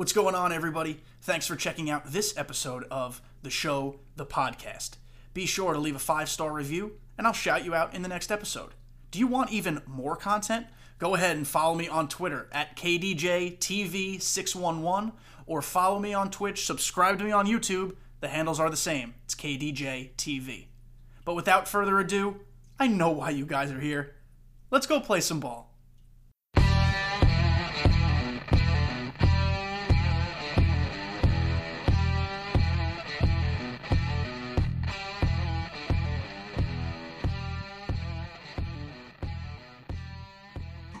What's going on, everybody? Thanks for checking out this episode of the show, the podcast. Be sure to leave a five star review, and I'll shout you out in the next episode. Do you want even more content? Go ahead and follow me on Twitter at KDJTV611 or follow me on Twitch, subscribe to me on YouTube. The handles are the same. It's KDJTV. But without further ado, I know why you guys are here. Let's go play some ball.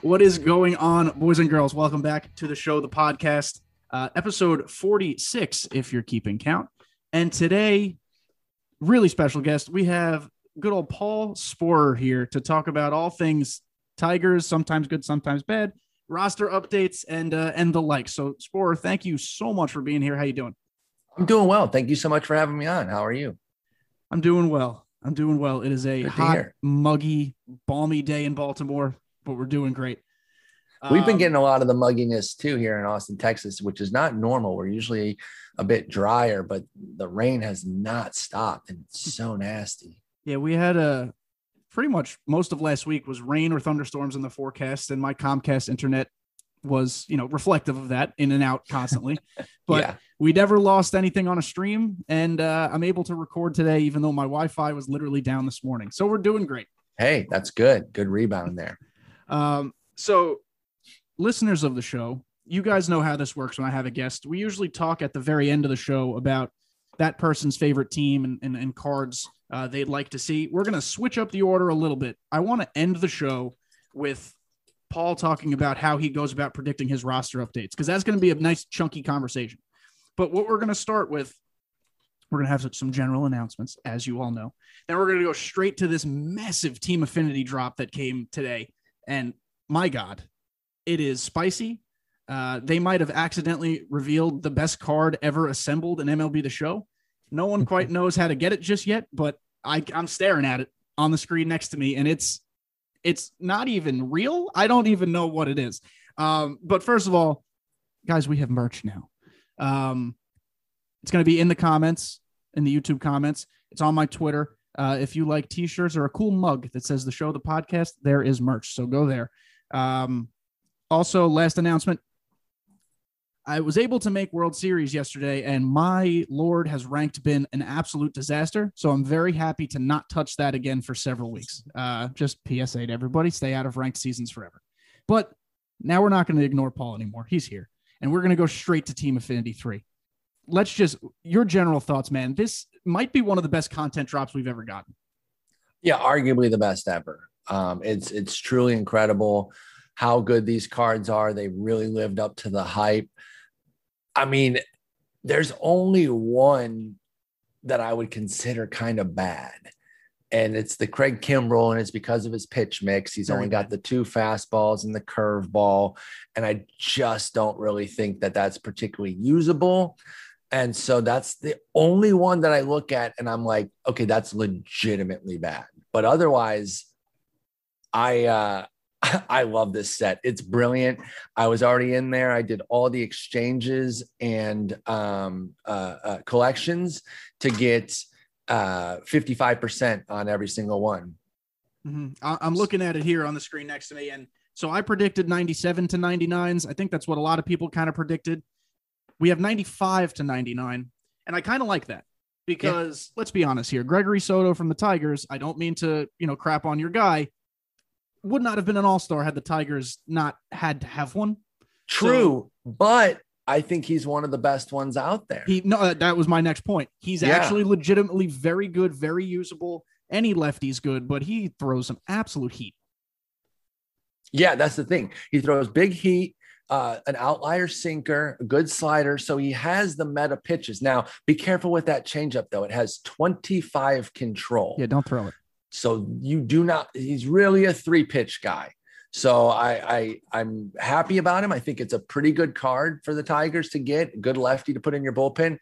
What is going on, boys and girls? Welcome back to the show, the podcast, uh, episode 46, if you're keeping count. And today, really special guest, we have good old Paul Sporer here to talk about all things Tigers, sometimes good, sometimes bad, roster updates, and uh, and the like. So, Sporer, thank you so much for being here. How you doing? I'm doing well. Thank you so much for having me on. How are you? I'm doing well. I'm doing well. It is a hot, muggy, balmy day in Baltimore but we're doing great. We've been um, getting a lot of the mugginess too here in Austin, Texas, which is not normal. We're usually a bit drier, but the rain has not stopped and it's so nasty. Yeah, we had a pretty much most of last week was rain or thunderstorms in the forecast, and my Comcast internet was, you know, reflective of that in and out constantly. But yeah. we never lost anything on a stream, and uh, I'm able to record today, even though my Wi-Fi was literally down this morning. So we're doing great. Hey, that's good. Good rebound there. Um, so, listeners of the show, you guys know how this works when I have a guest. We usually talk at the very end of the show about that person's favorite team and, and, and cards uh, they'd like to see. We're going to switch up the order a little bit. I want to end the show with Paul talking about how he goes about predicting his roster updates, because that's going to be a nice, chunky conversation. But what we're going to start with, we're going to have some general announcements, as you all know. Then we're going to go straight to this massive team affinity drop that came today and my God, it is spicy. Uh, they might have accidentally revealed the best card ever assembled in MLB The Show. No one quite knows how to get it just yet, but I, I'm staring at it on the screen next to me, and it's it's not even real. I don't even know what it is. Um, but first of all, guys, we have merch now. Um, it's going to be in the comments, in the YouTube comments. It's on my Twitter. Uh, if you like t-shirts or a cool mug that says the show, the podcast, there is merch. So go there. Um, also, last announcement. I was able to make World Series yesterday, and my lord has ranked been an absolute disaster. So I'm very happy to not touch that again for several weeks. Uh, just PSA to everybody: stay out of ranked seasons forever. But now we're not going to ignore Paul anymore. He's here, and we're going to go straight to Team Affinity Three let's just your general thoughts, man. This might be one of the best content drops we've ever gotten. Yeah, arguably the best ever. Um, it's it's truly incredible how good these cards are. They really lived up to the hype. I mean, there's only one that I would consider kind of bad. And it's the Craig Kimbrel, and it's because of his pitch mix. He's Very only got the two fastballs and the curveball. And I just don't really think that that's particularly usable. And so that's the only one that I look at and I'm like, okay, that's legitimately bad. But otherwise, I uh I love this set. It's brilliant. I was already in there. I did all the exchanges and um, uh, uh, collections to get uh, 55% on every single one. Mm-hmm. I'm looking at it here on the screen next to me. And so I predicted 97 to 99s. I think that's what a lot of people kind of predicted. We have 95 to 99. And I kind of like that because yeah. let's be honest here. Gregory Soto from the Tigers, I don't mean to, you know, crap on your guy, would not have been an all star had the Tigers not had to have one. True. So, but I think he's one of the best ones out there. He no, uh, that was my next point. He's yeah. actually legitimately very good, very usable. Any lefty's good, but he throws some absolute heat. Yeah, that's the thing. He throws big heat uh, an outlier sinker, a good slider. So he has the meta pitches. Now, be careful with that changeup, though. It has 25 control. Yeah, don't throw it. So you do not, he's really a three pitch guy. So I, I I'm happy about him. I think it's a pretty good card for the Tigers to get, good lefty to put in your bullpen.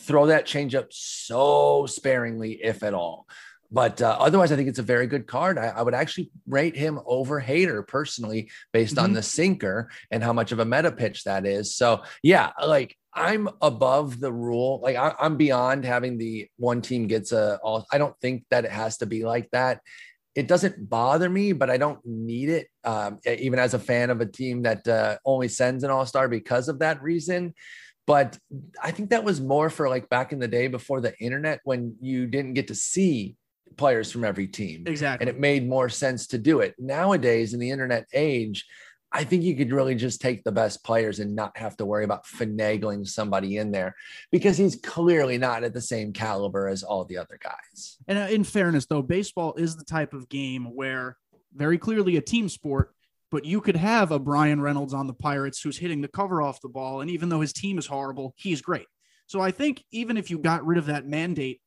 Throw that changeup so sparingly, if at all. But uh, otherwise, I think it's a very good card. I, I would actually rate him over Hader personally, based mm-hmm. on the sinker and how much of a meta pitch that is. So, yeah, like I'm above the rule. Like I, am beyond having the one team gets a all. I don't think that it has to be like that. It doesn't bother me, but I don't need it. Um, even as a fan of a team that uh, only sends an all star because of that reason. But I think that was more for like back in the day before the internet when you didn't get to see players from every team. Exactly. And it made more sense to do it. Nowadays, in the internet age, I think you could really just take the best players and not have to worry about finagling somebody in there because he's clearly not at the same caliber as all the other guys. And uh, in fairness, though, baseball is the type of game where very clearly a team sport, but you could have a Bryan Reynolds on the Pirates who's hitting the cover off the ball. And even though his team is horrible, he's great. So I think even if you got rid of that mandate,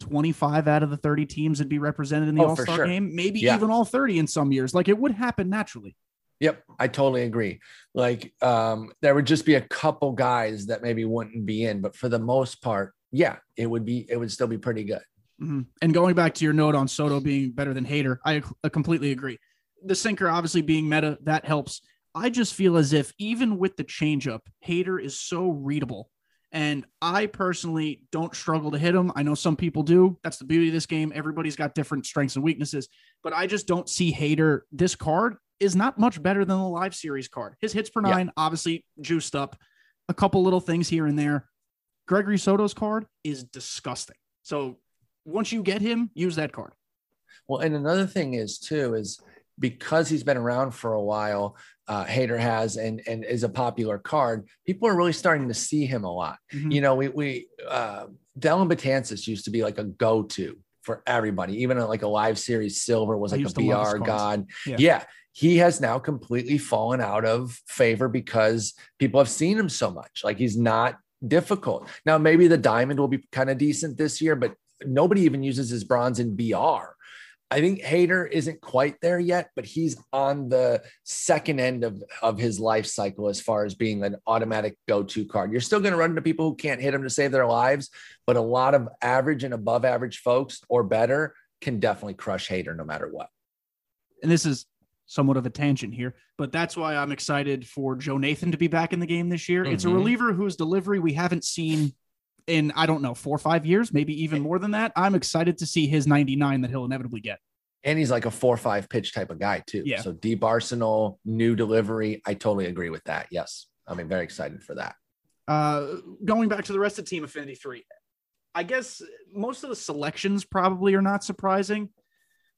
25 out of the 30 teams would be represented in the oh, All Star sure. game, maybe yeah. even all 30 in some years. Like it would happen naturally. Yep, I totally agree. Like um, there would just be a couple guys that maybe wouldn't be in, but for the most part, yeah, it would be it would still be pretty good. Mm-hmm. And going back to your note on Soto being better than Hader, I, I completely agree. The sinker obviously being meta that helps. I just feel as if even with the changeup, Hader is so readable and I personally don't struggle to hit him. I know some people do. That's the beauty of this game. Everybody's got different strengths and weaknesses, but I just don't see Hader. This card is not much better than the live series card. His hits per nine, yeah. obviously juiced up, a couple little things here and there. Gregory Soto's card is disgusting. So once you get him, use that card. Well, and another thing is too is because he's been around for a while, uh, Hader has and and is a popular card. People are really starting to see him a lot. Mm-hmm. You know, we we uh, Dellin Betances used to be like a go to for everybody. Even like a live series, Silver was like a BR god. Yeah. yeah. He has now completely fallen out of favor because people have seen him so much. Like he's not difficult. Now, maybe the diamond will be kind of decent this year, but nobody even uses his bronze in BR. I think Hader isn't quite there yet, but he's on the second end of, of his life cycle as far as being an automatic go to card. You're still going to run into people who can't hit him to save their lives, but a lot of average and above average folks or better can definitely crush Hader no matter what. And this is somewhat of a tangent here, but that's why I'm excited for Joe Nathan to be back in the game this year. Mm-hmm. It's a mm-hmm. reliever whose delivery we haven't seen in I don't know four or five years, maybe even more than that. I'm excited to see his 99 that he'll inevitably get. And he's like a four or five pitch type of guy too. Yeah. So deep arsenal, new delivery. I totally agree with that. Yes, I mean very excited for that. Uh, going back to the rest of Team Affinity Three, I guess most of the selections probably are not surprising.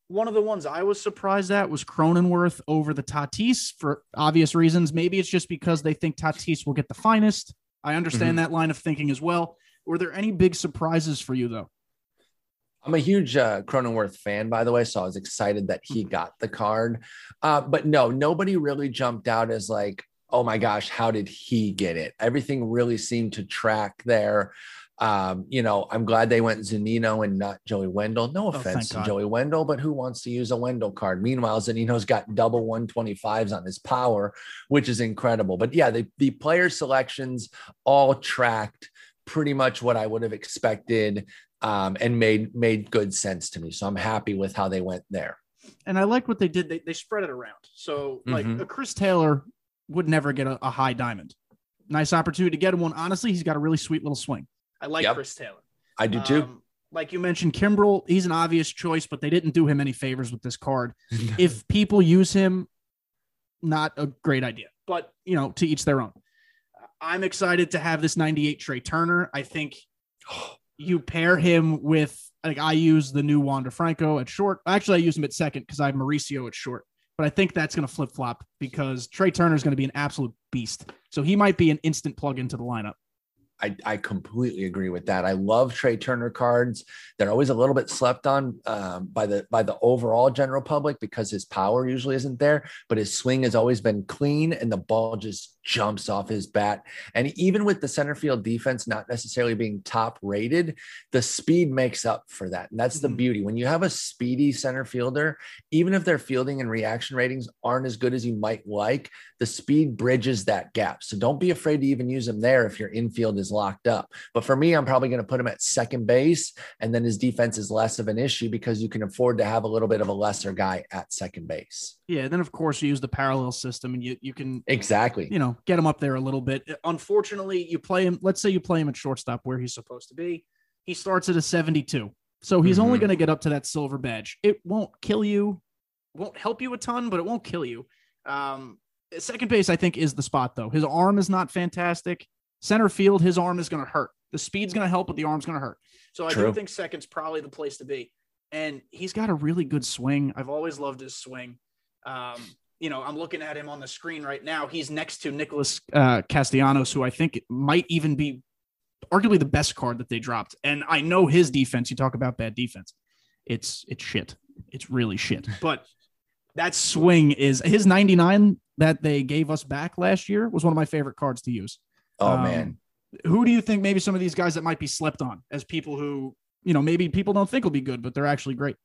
One of the ones I was surprised at was Cronenworth over the Tatis for obvious reasons. Maybe it's just because they think Tatis will get the finest. I understand mm-hmm. that line of thinking as well. Were there any big surprises for you though? I'm a huge uh, Cronenworth fan, by the way, so I was excited that he mm-hmm. got the card. Uh, but no, nobody really jumped out as like, oh my gosh, how did he get it? Everything really seemed to track there. Um, you know, I'm glad they went Zunino and not Joey Wendle. No oh, offense oh, to Joey Wendle, but who wants to use a Wendle card? Meanwhile, Zunino's got double 125s on his power, which is incredible. But yeah, the, the player selections all tracked pretty much what I would have expected um, and made made good sense to me. So I'm happy with how they went there. And I like what they did. They, they spread it around. So like mm-hmm. a Chris Taylor would never get a, a, high diamond. Nice opportunity to get one. Honestly, he's got a really sweet little swing. I like yep. Chris Taylor. I do too. Um, like you mentioned, Kimbrel, he's an obvious choice, but they didn't do him any favors with this card. if people use him, not a great idea. But you know, to each their own. I'm excited to have this 98 Trea Turner. I think you pair him with like I use the new Wander Franco at short. Actually, I use him at second because I have Mauricio at short. But I think that's going to flip flop because Trea Turner is going to be an absolute beast. So he might be an instant plug into the lineup. I, I completely agree with that. I love Trea Turner cards. They're always a little bit slept on um, by the by the overall general public because his power usually isn't there, but his swing has always been clean and the ball just jumps off his bat. And even with the center field defense not necessarily being top rated, the speed makes up for that. And that's the mm-hmm. beauty. When you have a speedy center fielder, even if their fielding and reaction ratings aren't as good as you might like, the speed bridges that gap. So don't be afraid to even use them there if your infield is is locked up. But for me, I'm probably going to put him at second base, and then his defense is less of an issue because you can afford to have a little bit of a lesser guy at second base. Yeah, then of course you use the parallel system, and you you can exactly you know get him up there a little bit. Unfortunately, you play him. Let's say you play him at shortstop where he's supposed to be. He starts at a 72, so he's mm-hmm. only going to get up to that silver badge. It won't kill you, won't help you a ton, but it won't kill you. Um, second base, I think, is the spot though. His arm is not fantastic. Center field, his arm is going to hurt. The speed's going to help, but the arm's going to hurt. So I True. do think second's probably the place to be. And he's got a really good swing. I've always loved his swing. Um, you know, I'm looking at him on the screen right now. He's next to Nicholas uh, Castellanos, who I think might even be arguably the best card that they dropped. And I know his defense. You talk about bad defense. It's it's shit. It's really shit. But that swing is his 99 that they gave us back last year was one of my favorite cards to use. Oh um, man. Who do you think maybe some of these guys that might be slept on as people who, you know, maybe people don't think will be good, but they're actually great?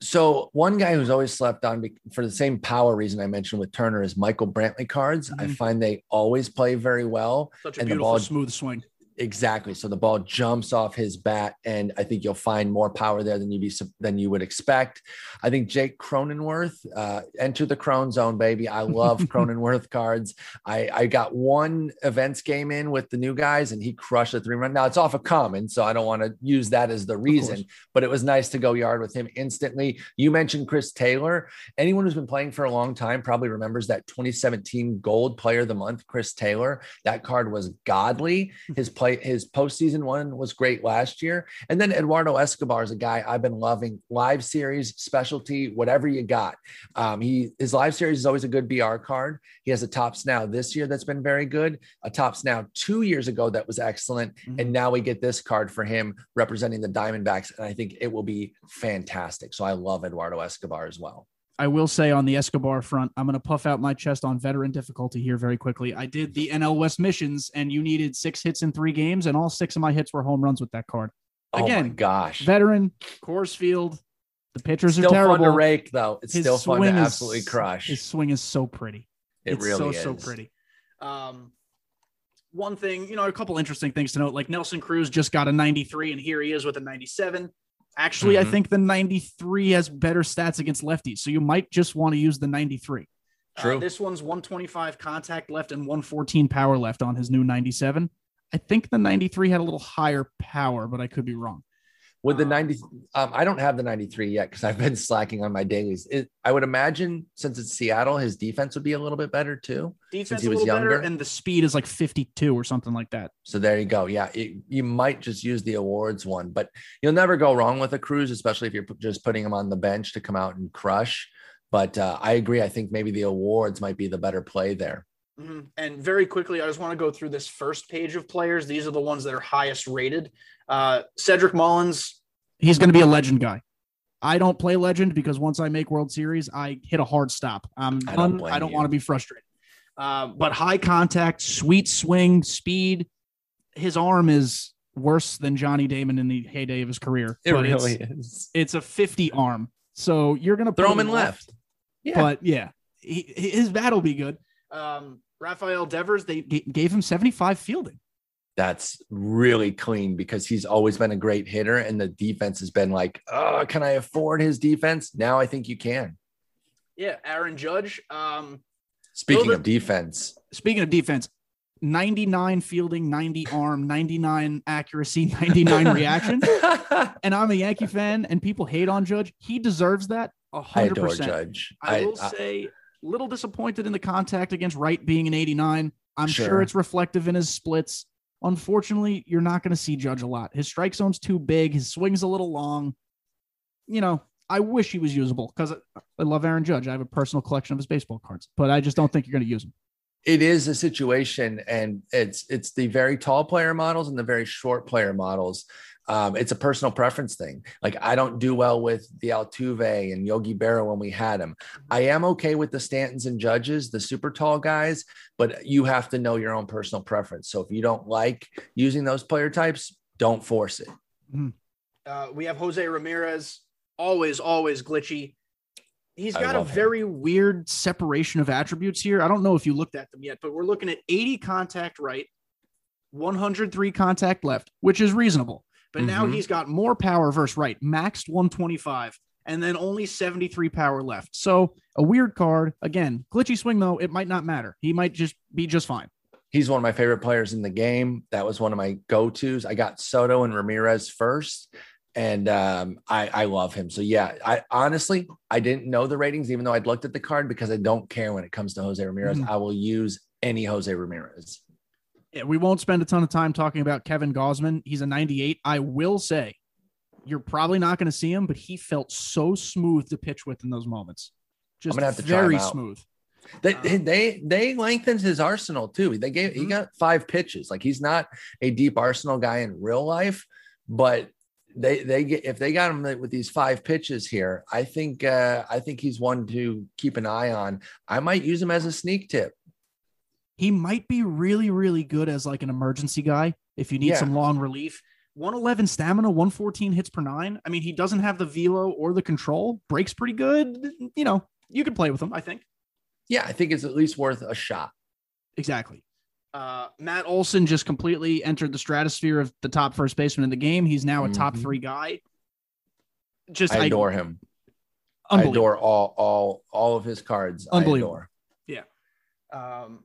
So one guy who's always slept on for the same power reason I mentioned with Turner is Michael Brantley cards. Mm-hmm. I find they always play very well. Such a and beautiful, the ball, smooth swing. Exactly. So the ball jumps off his bat, and I think you'll find more power there than you be than you would expect. I think Jake Cronenworth uh, enter the Crone zone, baby. I love Cronenworth cards. I I got one events game in with the new guys, and he crushed a three run. Now it's off a of common, so I don't want to use that as the reason, but it was nice to go yard with him instantly. You mentioned Chris Taylor. Anyone who's been playing for a long time probably remembers that 2017 Gold Player of the Month, Chris Taylor. That card was godly. His play play his postseason one was great last year. And then Eduardo Escobar is a guy I've been loving. Live series, specialty, whatever you got. Um, he his live series is always a good BR card. He has a Topps Now this year that's been very good. A Topps Now two years ago that was excellent. Mm-hmm. And now we get this card for him representing the Diamondbacks. And I think it will be fantastic. So I love Eduardo Escobar as well. I will say on the Escobar front, I'm going to puff out my chest on veteran difficulty here very quickly. I did the NL West missions, and you needed six hits in three games, and all six of my hits were home runs with that card. Again, oh gosh, veteran Coors Field. The pitchers still are terrible. fun to rake, though. It's his still fun to absolutely crush. His swing is so pretty. It it's really so, is. so pretty. Um, one thing, you know, a couple interesting things to note. Like Nelson Cruz just got a 93, and here he is with a 97. Actually, mm-hmm. I think the 93 has better stats against lefties. So you might just want to use the 93. Uh, True. Uh, this one's 125 contact left and 114 power left on his new 97. I think the 93 had a little higher power, but I could be wrong. With the 90, um, I don't have the 93 yet because I've been slacking on my dailies. It, I would imagine since it's Seattle, his defense would be a little bit better too. Defense he was younger, better, and the speed is like 52 or something like that. So there you go. Yeah, it, you might just use the awards one, but you'll never go wrong with a Cruz, especially if you're just putting him on the bench to come out and crush. But uh, I agree. I think maybe the awards might be the better play there. Mm-hmm. And very quickly, I just want to go through this first page of players. These are the ones that are highest rated. Uh, Cedric Mullins, he's going to be a legend guy. I don't play legend because once I make World Series, I hit a hard stop. I'm I don't, I don't want to be frustrated. Uh, but high contact, sweet swing, speed. His arm is worse than Johnny Damon in the heyday of his career. It really it's, is. It's a 50 arm. So you're going to throw him in left. left. Yeah. But yeah, he, his bat will be good. Um, Rafael Devers, they gave him 75 fielding that's really clean because he's always been a great hitter and the defense has been like, oh, can I afford his defense? Now I think you can. Yeah, Aaron Judge. Um, speaking of defense, speaking of defense, 99 fielding, 90 arm, 99 accuracy, 99 reaction. and I'm a Yankee fan and people hate on Judge. He deserves that 100%. I adore Judge. I, I will I, say, little disappointed in the contact against right being an 89. I'm sure, sure it's reflective in his splits. Unfortunately, you're not going to see Judge a lot. His strike zone's too big. His swing's a little long. You know, I wish he was usable because I love Aaron Judge. I have a personal collection of his baseball cards, but I just don't think you're going to use him. It is a situation, and it's it's the very tall player models and the very short player models um, it's a personal preference thing. Like I don't do well with the Altuve and Yogi Berra when we had him. I am okay with the Stantons and Judges, the super tall guys, but you have to know your own personal preference. So if you don't like using those player types, don't force it. Mm-hmm. Uh, we have Jose Ramirez, always, always glitchy. He's got a very him. weird separation of attributes here. I don't know if you looked at them yet, but we're looking at 80 contact right, 103 contact left, which is reasonable. But now Mhm. he's got more power versus right, maxed 125, and then only 73 power left. So a weird card. Again, glitchy swing though, it might not matter. He might just be just fine. He's one of my favorite players in the game. That was one of my go tos. I got Soto and Ramirez first, and um, I, I love him. So yeah, I honestly I didn't know the ratings, even though I'd looked at the card because I don't care when it comes to Jose Ramirez. Mhm. I will use any Jose Ramirez. Yeah, we won't spend a ton of time talking about Kevin Gausman. He's a 98. I will say, you're probably not going to see him, but he felt so smooth to pitch with in those moments. Just gonna have to very smooth. They Uh, they they lengthened his arsenal too. They gave he Mhm. got five pitches. Like he's not a deep arsenal guy in real life, but they they get if they got him with these five pitches here, I think uh, I think he's one to keep an eye on. I might use him as a sneak tip. He might be really, really good as like an emergency guy if you need Yeah. some long relief. 111 stamina, 114 hits per nine. I mean, he doesn't have the velo or the control. Breaks pretty good. You know, you could play with him, I think. Yeah, I think it's at least worth a shot. Exactly. Uh, Matt Olson just completely entered the stratosphere of the top first baseman in the game. He's now a top Mhm. three guy. Just I I adore him. I adore all all all of his cards. I Unbelievable. adore. Um,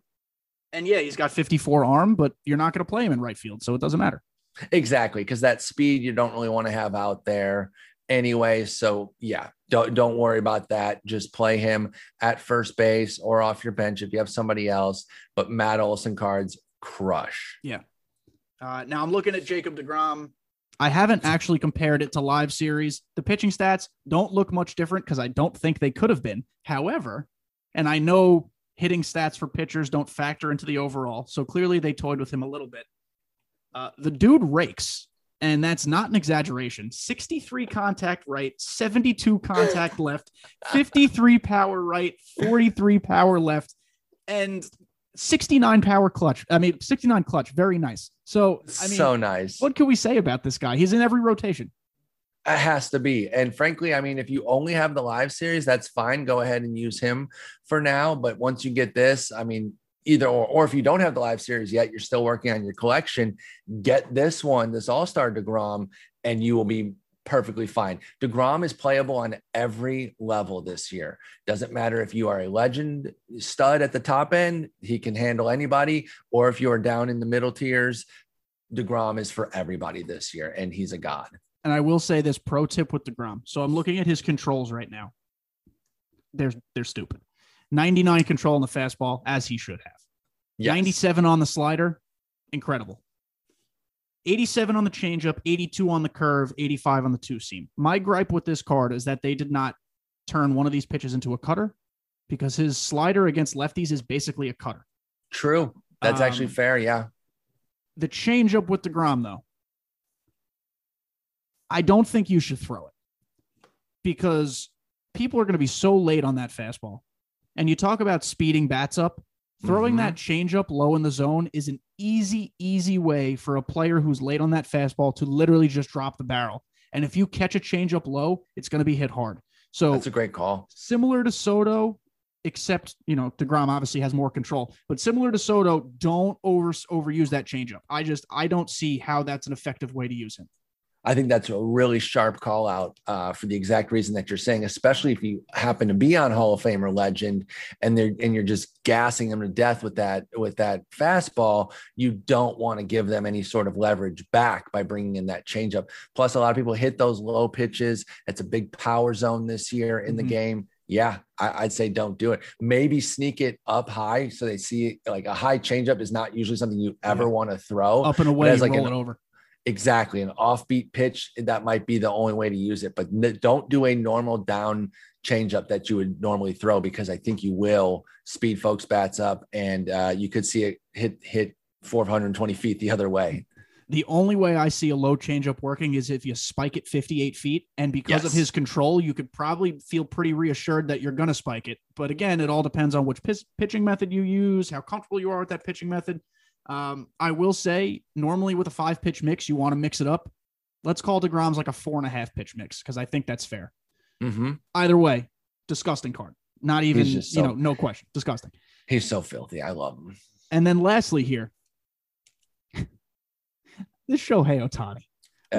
and yeah, he's got 54 arm, but you're not going to play him in right field, so it doesn't matter. Exactly, because that speed you don't really want to have out there anyway. So yeah, don't don't worry about that. Just play him at first base or off your bench if you have somebody else. But Matt Olson cards crush. Uh, now I'm looking at Jacob DeGrom. I haven't actually compared it to live series. The pitching stats don't look much different because I don't think they could have been. However, and I know hitting stats for pitchers don't factor into the overall, so clearly they toyed with him a little bit. Uh, the dude rakes, and that's not an exaggeration. 63 contact right, 72 contact left, 53 power right, 43 power left, and 69 power clutch. I mean, 69 clutch. Very nice. So, I mean, so nice. what can we say about this guy? He's in every rotation. It has to be. And frankly, I mean, if you only have the live series, that's fine. Go ahead and use him for now. But once you get this, I mean, either or, or if you don't have the live series yet, you're still working on your collection, get this one, this All Star DeGrom, and you will be perfectly fine. DeGrom is playable on every level this year. Doesn't matter if you are a legend stud at the top end, he can handle anybody, or if you are down in the middle tiers, DeGrom is for everybody this year, and he's a god. And I will say this pro tip with DeGrom. So I'm looking at his controls right now. They're they're stupid. 99 control on the fastball, as he should have. Yes. 97 on the slider, incredible. 87 on the changeup, 82 on the curve, 85 on the two seam. My gripe with this card is that they did not turn one of these pitches into a cutter because his slider against lefties is basically a cutter. True. That's actually Um, fair. Yeah. The changeup with DeGrom, though, I don't think you should throw it because people are going to be so late on that fastball. And you talk about speeding bats up. Throwing Mhm. that changeup low in the zone is an easy, easy way for a player who's late on that fastball to literally just drop the barrel. And if you catch a changeup low, it's going to be hit hard. So That's a great call. similar to Soto, except you know Degrom obviously has more control. But similar to Soto, don't over overuse that changeup. I just I don't see how that's an effective way to use him. I think that's a really sharp call out uh, for the exact reason that you're saying, especially if you happen to be on Hall of Famer legend and they're and you're just gassing them to death with that with that fastball. You don't want to give them any sort of leverage back by bringing in that changeup. Plus, a lot of people hit those low pitches. It's a big power zone this year in the Mhm. game. Yeah, I, would say don't do it. Maybe sneak it up high so they see like a high changeup is not usually something you ever Yeah. want to throw. Up and away, as like roll an- it over. Exactly. An offbeat pitch, that might be the only way to use it. But n- don't do a normal down changeup that you would normally throw because I think you will speed folks' bats up and uh, you could see it hit hit 420 feet the other way. The only way I see a low changeup working is if you spike it 58 feet. And because of his control, you could probably feel pretty reassured that you're going to spike it. But again, it all depends on which pis- pitching method you use, how comfortable you are with that pitching method. Um, I will say, normally with a five pitch mix, you want to mix it up. Let's call DeGrom's like a four and a half pitch mix because I think that's fair. Mhm. Either way, disgusting card. Not even, you so- know, no question. Disgusting. He's so filthy. I love him. And then lastly, here, this Shohei Ohtani.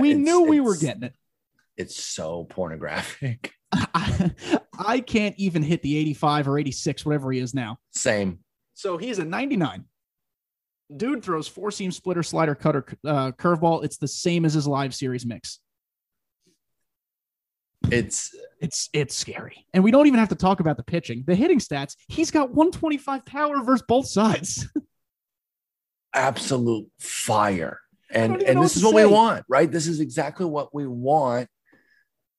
We It's- knew we were getting it. It's so pornographic. I, I can't even hit the 85 or 86, whatever he is now. Same. So he's a 99. Dude throws four seam splitter, slider, cutter, uh, curveball. It's the same as his live series mix. It's It's it's scary. And we don't even have to talk about the pitching. The hitting stats, he's got 125 power versus both sides. absolute fire. And and this is what we want, right? This is exactly what we want.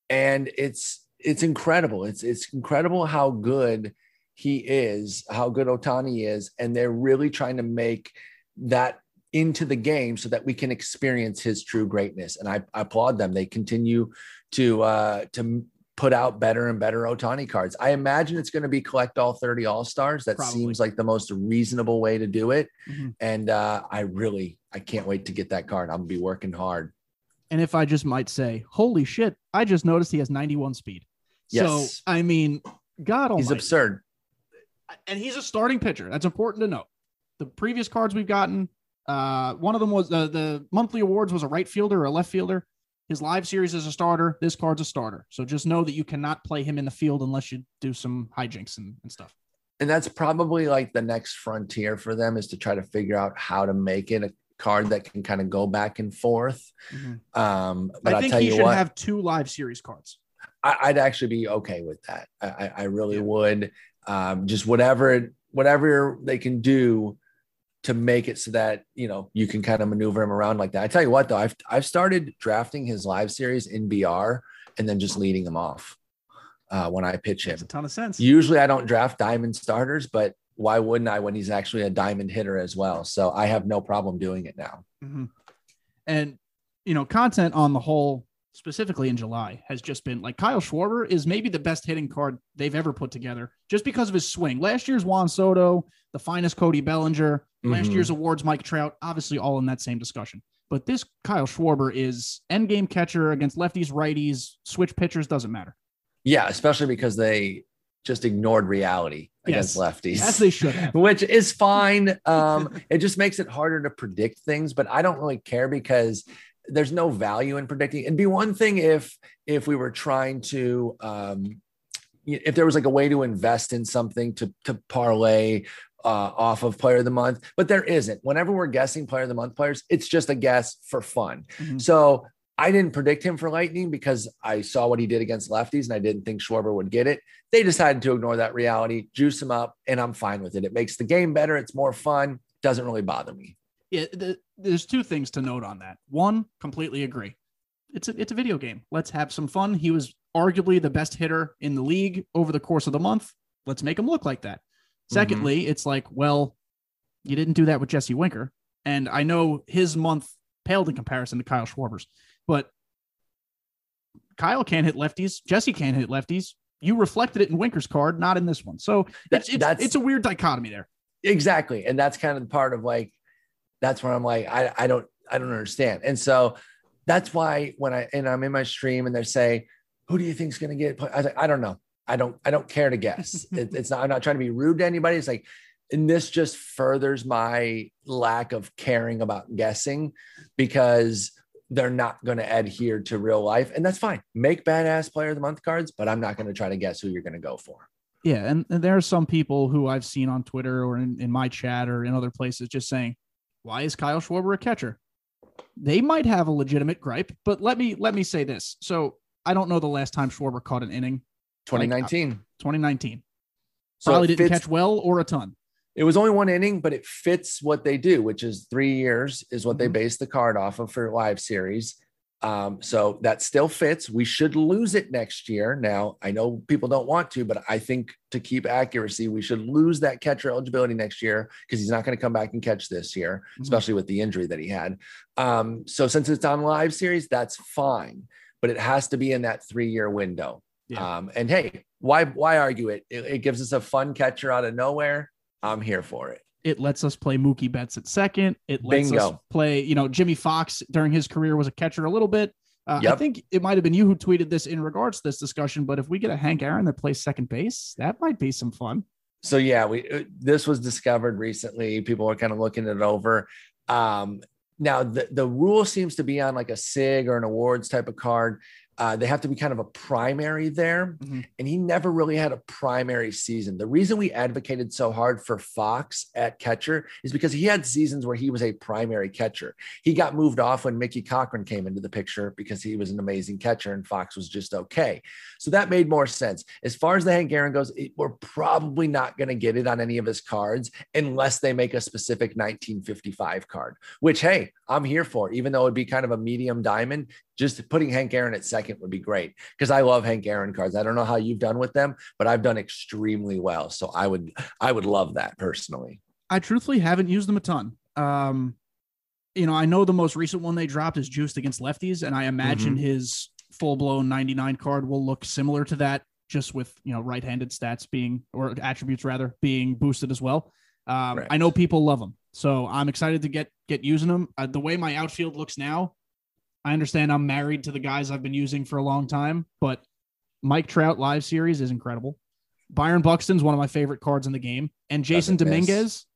And it's it's incredible. It's it's incredible how good he is, how good Ohtani is, and they're really trying to make that into the game so that we can experience his true greatness. And I, I applaud them. They continue to uh to put out better and better Ohtani cards. I imagine it's going to be collect all 30 all-stars. That Probably. seems like the most reasonable way to do it. Mhm. And uh I really I can't wait to get that card. I'm gonna be working hard. And if I just might say, holy shit, I just noticed he has 91 speed. Yes. So, I mean, God He's absurd. and he's a starting pitcher. That's important to note. The previous cards we've gotten, uh, one of them was uh, the monthly awards was a right fielder or a left fielder. His live series is a starter. This card's a starter. So just know that you cannot play him in the field unless you do some hijinks and, and stuff. And that's probably like the next frontier for them is to try to figure out how to make it a card that can kind of go back and forth. Um, but I I'll think tell he you should what, have two live series cards. I, I'd actually be okay with that. I, I, I really Yeah. would. Um, just whatever whatever they can do to make it so that you know you can kind of maneuver him around like that. I tell you what though, I've I've started drafting his live series in BR and then just leading him off uh, when I pitch him. Makes a ton of sense. Usually I don't draft diamond starters, but why wouldn't I when he's actually a diamond hitter as well? So I have no problem doing it now. Mhm. And you know, content on the whole, specifically in July, has just been like Kyle Schwarber is maybe the best hitting card they've ever put together, just because of his swing. Last year's Juan Soto, the finest Cody Bellinger, last Mhm. year's awards Mike Trout, obviously all in that same discussion. But this Kyle Schwarber is end game catcher against lefties, righties, switch pitchers doesn't matter, Yeah, especially because they just ignored reality against Yes. lefties. as they should have. which is fine. Um, it just makes it harder to predict things, but I don't really care because there's no value in predicting. It'd be one thing if if we were trying to um, if there was like a way to invest in something to to parlay uh, off of player of the month, but there isn't. Whenever we're guessing player of the month players, it's just a guess for fun. Mhm. So I didn't predict him for Lightning because I saw what he did against lefties and I didn't think Schwarber would get it. They decided to ignore that reality, juice him up, and I'm fine with it. It makes the game better. It's more fun. Doesn't really bother me. Yeah, the, there's two things to note on that. One, completely agree. It's a it's a video game. Let's have some fun. He was arguably the best hitter in the league over the course of the month. Let's make him look like that. Mm-hmm. Secondly, it's like, well, you didn't do that with Jesse Winker, and I know his month paled in comparison to Kyle Schwarber's, but Kyle can't hit lefties. Jesse can't hit lefties. You reflected it in Winker's card, not in this one. So That- it's it's, that's- it's a weird dichotomy there. Exactly. And that's kind of the part of like, that's where I'm like, I, I don't, I don't understand. And so that's why when I, and I'm in my stream and they say, who do you think's going to get? I like, I don't know. I don't, I don't care to guess. it, it's not, I'm not trying to be rude to anybody. It's like, and this just furthers my lack of caring about guessing because they're not going to adhere to real life. And that's fine. Make badass player of the month cards, but I'm not going to try to guess who you're going to go for. Yeah, and, and there are some people who I've seen on Twitter or in, in my chat or in other places just saying, "Why is Kyle Schwarber a catcher?" They might have a legitimate gripe, but let me let me say this. So I don't know the last time Schwarber caught an inning. 2019. 2019. So Probably didn't fits- catch well or a ton. It was only one inning, but it fits what they do, which is three years is what they Mhm. base the card off of for live series. Um, so that still fits. We should lose it next year. Now, I know people don't want to, but I think to keep accuracy, we should lose that catcher eligibility next year because he's not going to come back and catch this year, Mhm. especially with the injury that he had. Um, so since it's on live series, that's fine, but it has to be in that three year window. Yeah. Um, and hey, why why argue it? it? It gives us a fun catcher out of nowhere. I'm here for it. It lets us play Mookie Betts at second. It lets us play, you know, Jimmie Foxx during his career was a catcher a little bit. Uh, I think it might have been you who tweeted this in regards to this discussion, but if we get a Hank Aaron that plays second base, that might be some fun. So yeah, we uh, this was discovered recently. People are kind of looking it over. Um, now the, the rule seems to be on like a SIG or an awards type of card uh, they have to be kind of a primary there. Mm-hmm. And he never really had a primary season. The reason we advocated so hard for Foxx at catcher is because he had seasons where he was a primary catcher. He got moved off when Mickey Cochrane came into the picture because he was an amazing catcher and Foxx was just okay. So that made more sense. As far as the Hank Aaron goes, it, we're probably not going to get it on any of his cards unless they make a specific 1955 card, which, hey, I'm here for, even though it'd be kind of a medium diamond just putting Hank Aaron at second would be great because I love Hank Aaron cards. I don't know how you've done with them, but I've done extremely well. So I would I would love that personally. I truthfully haven't used them a ton. Um, you know, I know the most recent one they dropped is Juiced against lefties, and I imagine mm-hmm. his full blown 99 card will look similar to that, just with you know right-handed stats being or attributes rather being boosted as well. Um, right. I know people love them, so I'm excited to get get using them. Uh, the way my outfield looks now, I understand I'm married to the guys I've been using for a long time, but Mike Trout live series is incredible. Byron Buxton's one of my favorite cards in the game, and Jasson Dominguez,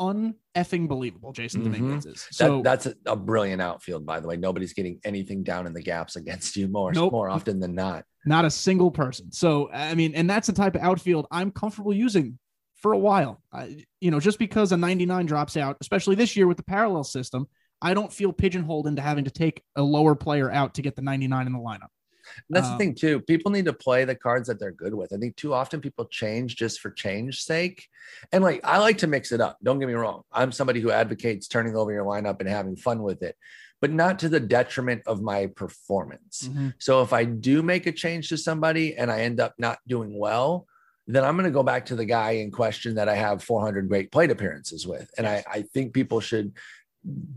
uneffing believable. Jasson mm-hmm. Dominguez is so that, that's a, a, brilliant outfield. By the way, nobody's getting anything down in the gaps against you more nope. more often than not. Not a single person. So I mean, and that's the type of outfield I'm comfortable using for a while. I, you know, just because a 99 drops out, especially this year with the parallel system, I don't feel pigeonholed into having to take a lower player out to get the 99 in the lineup. That's um, the thing too. People need to play the cards that they're good with. I think too often people change just for change sake. And like I like to mix it up. Don't get me wrong. I'm somebody who advocates turning over your lineup and having fun with it, but not to the detriment of my performance. Mm-hmm. So if I do make a change to somebody and I end up not doing well, then I'm going to go back to the guy in question that I have 400 great plate appearances with. And I, I think people should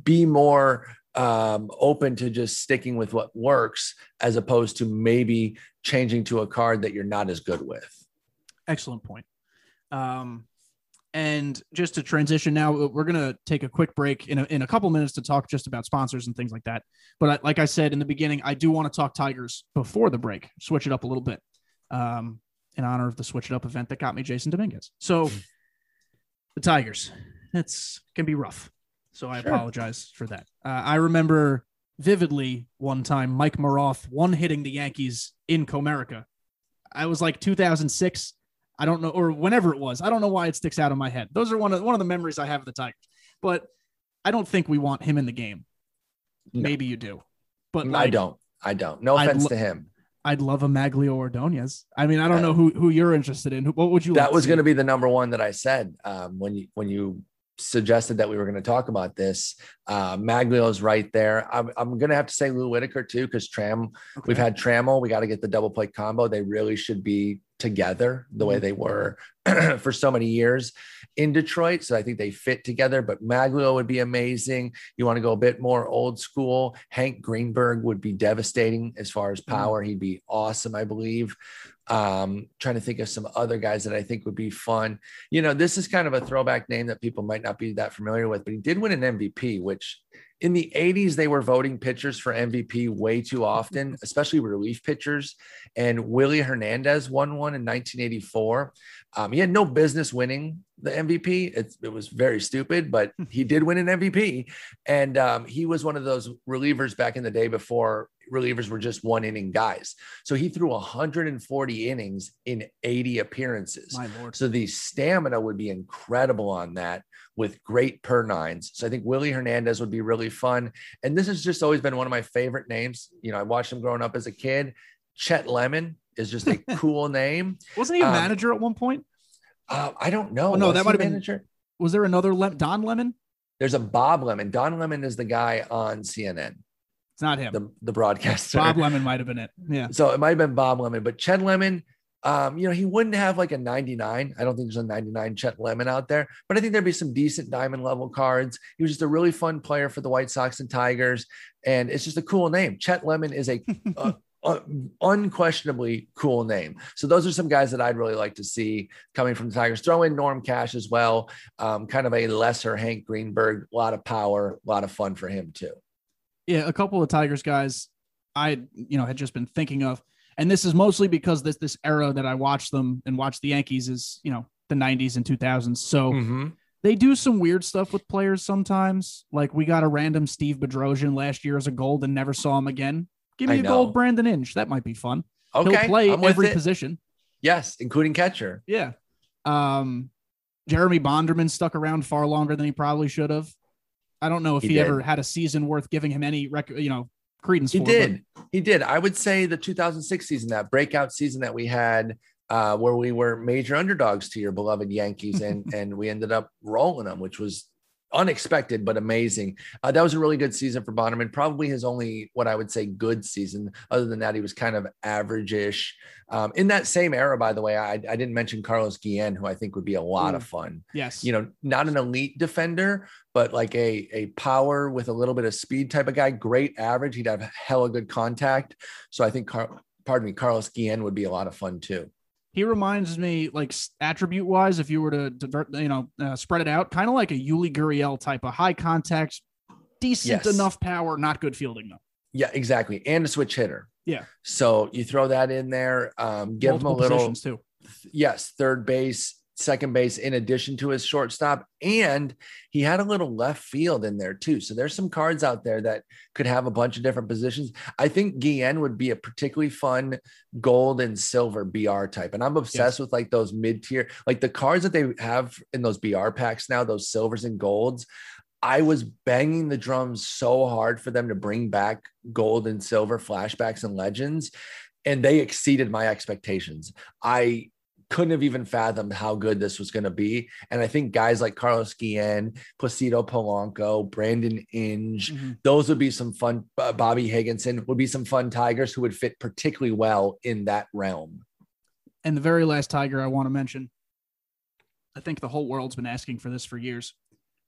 be more um, open to just sticking with what works as opposed to maybe changing to a card that you're not as good with. Excellent point. Um, and just to transition now, we're going to take a quick break in a, in a couple minutes to talk just about sponsors and things like that. But like I said in the beginning, I do want to talk Tigers before the break, switch it up a little bit um, in honor of the Switch It Up event that got me Jasson Dominguez. So the Tigers, it's can be rough. So I sure. apologize for that. Uh, I remember vividly one time Mike Maroth one hitting the Yankees in Comerica. I was like 2006. I don't know, or whenever it was. I don't know why it sticks out in my head. Those are one of one of the memories I have of the Tigers. But I don't think we want him in the game. No. Maybe you do, but like, I don't. I don't. No offense lo- to him. I'd love a Magglio Ordonez. I mean, I don't uh, know who who you're interested in. What would you? That like was going to be the number one that I said um, when you when you suggested that we were going to talk about this. Uh, Magglio's right there. I'm, I'm going to have to say Lou Whitaker too, because Tram, okay. we've had Trammell. We got to get the double play combo. They really should be together the way mm-hmm. they were for so many years in Detroit. So I think they fit together, but Magglio would be amazing. You want to go a bit more old school. Hank Greenberg would be devastating as far as mm-hmm. power. He'd be awesome, I believe. Um, trying to think of some other guys that I think would be fun. You know, this is kind of a throwback name that people might not be that familiar with, but he did win an MVP, which in the 80s, they were voting pitchers for MVP way too often, especially relief pitchers. And Willie Hernandez won one in 1984. Um, he had no business winning the MVP. It, it, was very stupid, but he did win an MVP. And um, he was one of those relievers back in the day before relievers were just one inning guys. So he threw 140 innings in 80 appearances. So the stamina would be incredible on that with great per nines. So I think Willie Hernandez would be really fun. And this has just always been one of my favorite names. You know, I watched him growing up as a kid. Chet Lemon is just a cool name. Wasn't he a um, manager at one point? Uh, I don't know. Oh, no, was that might have been. Manager? Was there another Don Lemon? There's a Bob Lemon. Don Lemon is the guy on CNN. It's not him. The, the broadcaster. Bob Lemon might have been it. Yeah. So it might have been Bob Lemon, but Chet Lemon, um, you know, he wouldn't have like a 99. I don't think there's a 99 Chet Lemon out there, but I think there'd be some decent diamond level cards. He was just a really fun player for the White Sox and Tigers. And it's just a cool name. Chet Lemon is a, a uh, unquestionably cool name. So those are some guys that I'd really like to see coming from the Tigers. Throw in Norm Cash as well, um, kind of a lesser Hank Greenberg. A lot of power, a lot of fun for him too yeah, a couple of Tigers guys I you know had just been thinking of, and this is mostly because this this era that I watched them and watched the Yankees is you know the '90s and 2000s. So mm-hmm. They do some weird stuff with players sometimes. Like we got a random Steve Bedrosian last year as a gold and never saw him again. Give me I a know. gold Brandon Inge. That might be fun. Okay, He'll play every it. position. Yes, including catcher. Yeah. Um, Jeremy Bonderman stuck around far longer than he probably should have. I don't know if He he, ever had a season worth giving him any rec- you know, credence He for. but- did. He did. I would say the 2006 season, that breakout season that we had, uh, where we were major underdogs to your beloved Yankees, and and we ended up rolling them, which was unexpected but amazing. Uh, that was a really good season for Bonderman. Probably his only what I would say good season. Other than that, he was kind of average-ish. Um, in that same era, by the way, I, I didn't mention Carlos Guillen, who I think would be a lot of fun. Yes. You know, not an elite defender, but like a a power with a little bit of speed type of guy. Great average. He'd have hella good contact. So I think, Car- pardon me, Carlos Guillen would be a lot of fun too. He reminds me like attribute wise, if you were to divert, you know, uh, spread it out, kind of like a Yuli Gurriel type of high contact, decent Yes. enough power, not good fielding though. Yeah, exactly. And a switch hitter. Yeah. So you throw that in there, um, give Multiple him a little, too. yes, third base, second base, in addition to his shortstop. And he had a little left field in there too. So there's some cards out there that could have a bunch of different positions. I think Guillen would be a particularly fun gold and silver BR type. And I'm obsessed with like those mid tier, like the cards that they have in those BR packs now, those silvers and golds. I was banging the drums so hard for them to bring back gold and silver flashbacks and legends, and they exceeded my expectations. I couldn't have even fathomed how good this was going to be. And I think guys like Carlos Guillen, Placido Polanco, Brandon Inge, Mhm. those would be some fun. uh, Bobby Higginson would be some fun Tigers who would fit particularly well in that realm. And the very last Tiger I want to mention, I think the whole world's been asking for this for years.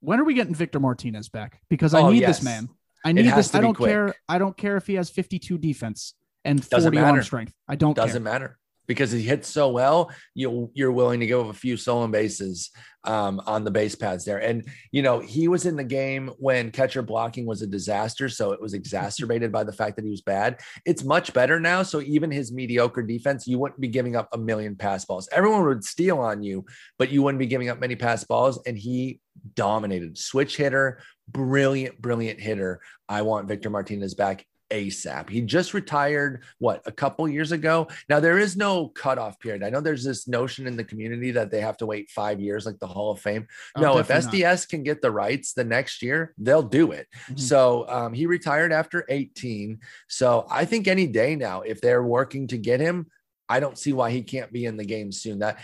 When are we getting Victor Martinez back? Because I Oh, need yes. this man. I need this. I don't quick. care. I don't care if he has 52 defense and Doesn't 40 arm strength. I don't Doesn't care. matter because he hits so well. You you're willing to give up a few stolen bases um, on the base pads there. And you know he was in the game when catcher blocking was a disaster, so it was exacerbated by the fact that he was bad. It's much better now, so even his mediocre defense, you wouldn't be giving up a million pass balls. Everyone would steal on you, but you wouldn't be giving up many pass balls. And he dominated. Switch hitter, brilliant, brilliant hitter. I want Victor Martinez back ASAP. He just retired, what, a couple years ago? Now, there is no cutoff period. I know there's this notion in the community that they have to wait five years, like the Hall of Fame. Oh, no, if SDS can get the rights the next year, they'll do it. Mhm. So um, he retired after 18. So I think any day now, if they're working to get him, I don't see why he can't be in the game soon. That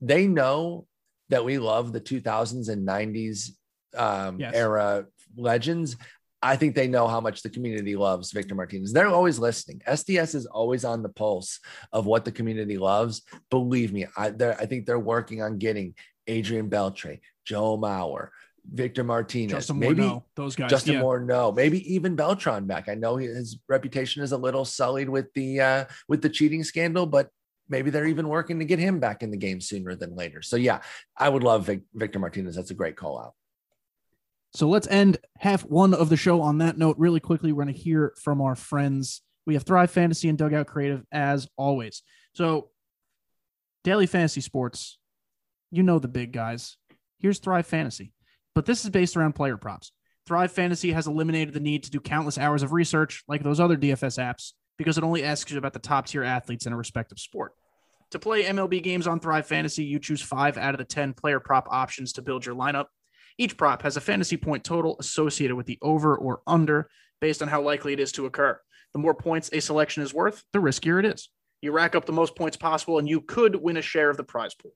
they know that we love the 2000s and 90s um, Yes. era legends. I think they know how much the community loves Victor Martinez. They're always listening. SDS is always on the pulse of what the community loves. Believe me, I, they're- I think they're working on getting Adrian Beltre, Joe Mauer, Victor Martinez, Justin maybe Morneau, those guys. Justin yeah. Moore, no, maybe even Beltran back. I know his reputation is a little sullied with the uh, with the cheating scandal, but maybe they're even working to get him back in the game sooner than later. So yeah, I would love Vic- Victor Martinez. That's a great call out. So let's end half one of the show on that note. Really quickly, we're going to hear from our friends. We have Thrive Fantasy and Dugout Creative as always. So, daily fantasy sports, you know the big guys. Here's Thrive Fantasy, but this is based around player props. Thrive Fantasy has eliminated the need to do countless hours of research like those other DFS apps because it only asks you about the top tier athletes in a respective sport. To play MLB games on Thrive Fantasy, you choose five out of the 10 player prop options to build your lineup. Each prop has a fantasy point total associated with the over or under based on how likely it is to occur. The more points a selection is worth, the riskier it is. You rack up the most points possible, and you could win a share of the prize pool.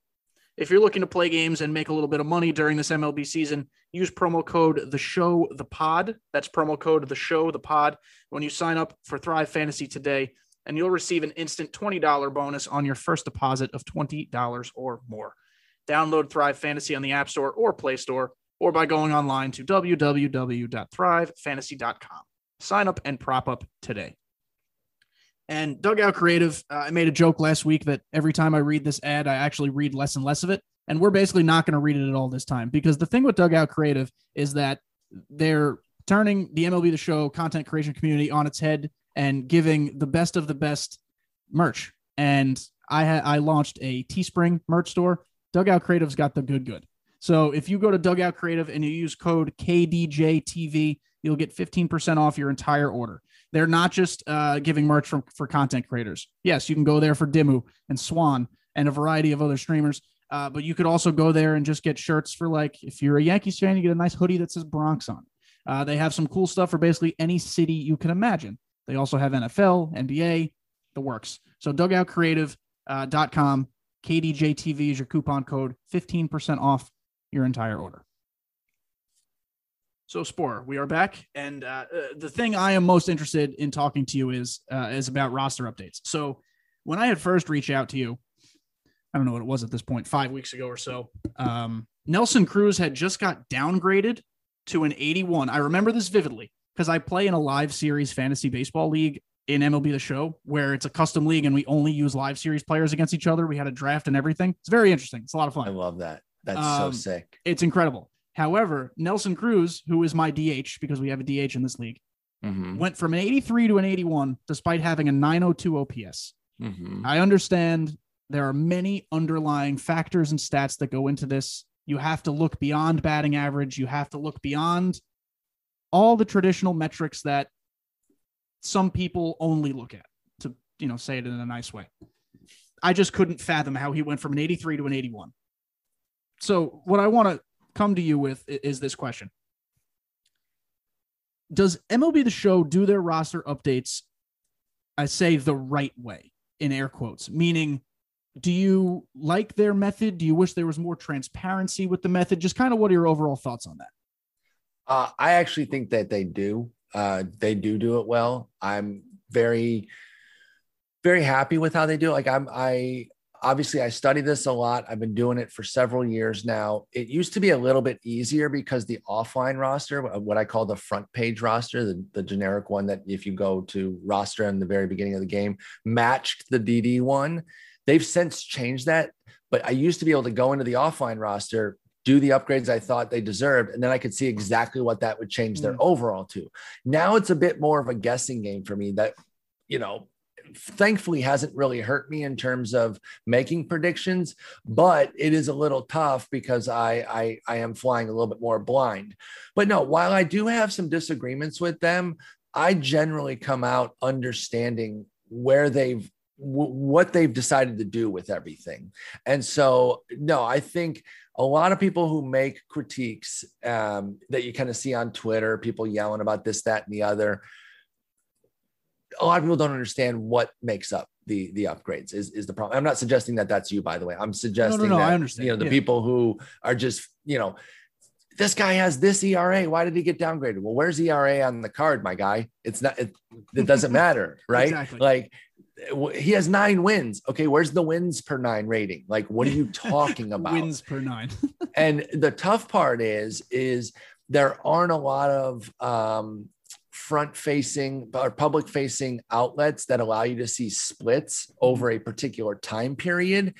If you're looking to play games and make a little bit of money during this MLB season, use promo code the show the pod. That's promo code the show the pod when you sign up for Thrive Fantasy today, and you'll receive an instant $20 bonus on your first deposit of $20 or more. Download Thrive Fantasy on the App Store or Play Store or by going online to www.thrivefantasy.com. Sign up and prop up today. And Dugout Creative, uh, I made a joke last week that every time I read this ad, I actually read less and less of it. And we're basically not going to read it at all this time because the thing with Dugout Creative is that they're turning the MLB The Show content creation community on its head and giving the best of the best merch. And I ha- I launched a Teespring merch store. Dugout Creative's got the good good. So if you go to Dugout Creative and you use code KDJTV, you'll get 15% off your entire order. They're not just uh, giving merch from, for content creators. Yes, you can go there for Dimmu and Swan and a variety of other streamers. Uh, but you could also go there and just get shirts for like if you're a Yankees fan, you get a nice hoodie that says Bronx on. Uh, they have some cool stuff for basically any city you can imagine. They also have NFL, NBA, the works. So dugoutcreative.com, uh, KDJTV is your coupon code, 15% off your entire order. So Spore, we are back, and uh, uh, the thing I am most interested in talking to you is uh, is about roster updates. So when I had first reached out to you, I don't know what it was at this point, five weeks ago or so. Um, Nelson Cruz had just got downgraded to an 81. I remember this vividly because I play in a live series fantasy baseball league in MLB The Show where it's a custom league and we only use live series players against each other. We had a draft and everything. It's very interesting. It's a lot of fun. I love that. That's um, so sick. It's incredible. However, Nelson Cruz, who is my DH because we have a DH in this league, mm-hmm. went from an 83 to an 81 despite having a 902 OPS. Mm-hmm. I understand there are many underlying factors and stats that go into this. You have to look beyond batting average. You have to look beyond all the traditional metrics that some people only look at to, you know, say it in a nice way. I just couldn't fathom how he went from an 83 to an 81. So, what I want to come to you with is this question Does MLB The Show do their roster updates, I say the right way, in air quotes, meaning, do you like their method? Do you wish there was more transparency with the method? Just kind of what are your overall thoughts on that? Uh, I actually think that they do. Uh, they do do it well. I'm very, very happy with how they do it. Like I'm, I obviously I study this a lot. I've been doing it for several years now. It used to be a little bit easier because the offline roster, what I call the front page roster, the, the generic one that if you go to roster in the very beginning of the game, matched the DD one. They've since changed that. But I used to be able to go into the offline roster, do the upgrades I thought they deserved, and then I could see exactly what that would change their mm. overall to. Now it's a bit more of a guessing game for me that, you know, thankfully hasn't really hurt me in terms of making predictions, but it is a little tough because I, I I am flying a little bit more blind. But no, while I do have some disagreements with them, I generally come out understanding where they've what they've decided to do with everything. And so, no, I think a lot of people who make critiques um, that you kind of see on Twitter, people yelling about this, that, and the other, a lot of people don't understand what makes up the the upgrades is, is the problem. I'm not suggesting that that's you, by the way. I'm suggesting no, no, no, that I understand. you know the yeah. people who are just you know this guy has this ERA. Why did he get downgraded? Well, where's ERA on the card, my guy? It's not. It, it doesn't matter, right? Exactly. Like he has nine wins. Okay, where's the wins per nine rating? Like, what are you talking about? wins per nine. and the tough part is, is there aren't a lot of um, front facing or public facing outlets that allow you to see splits over a particular time period.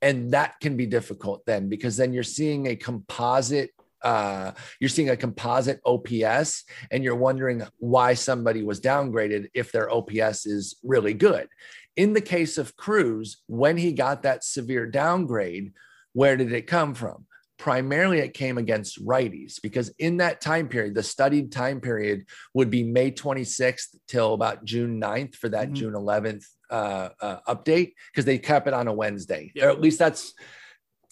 And that can be difficult then because then you're seeing a composite uh, you're seeing a composite OPS and you're wondering why somebody was downgraded if their OPS is really good. In the case of Cruz, when he got that severe downgrade, where did it come from? Primarily it came against righties because in that time period, the studied time period would be May 26th till about June 9th for that mm-hmm. June 11th uh, uh, update because they kept it on a Wednesday, or at least that's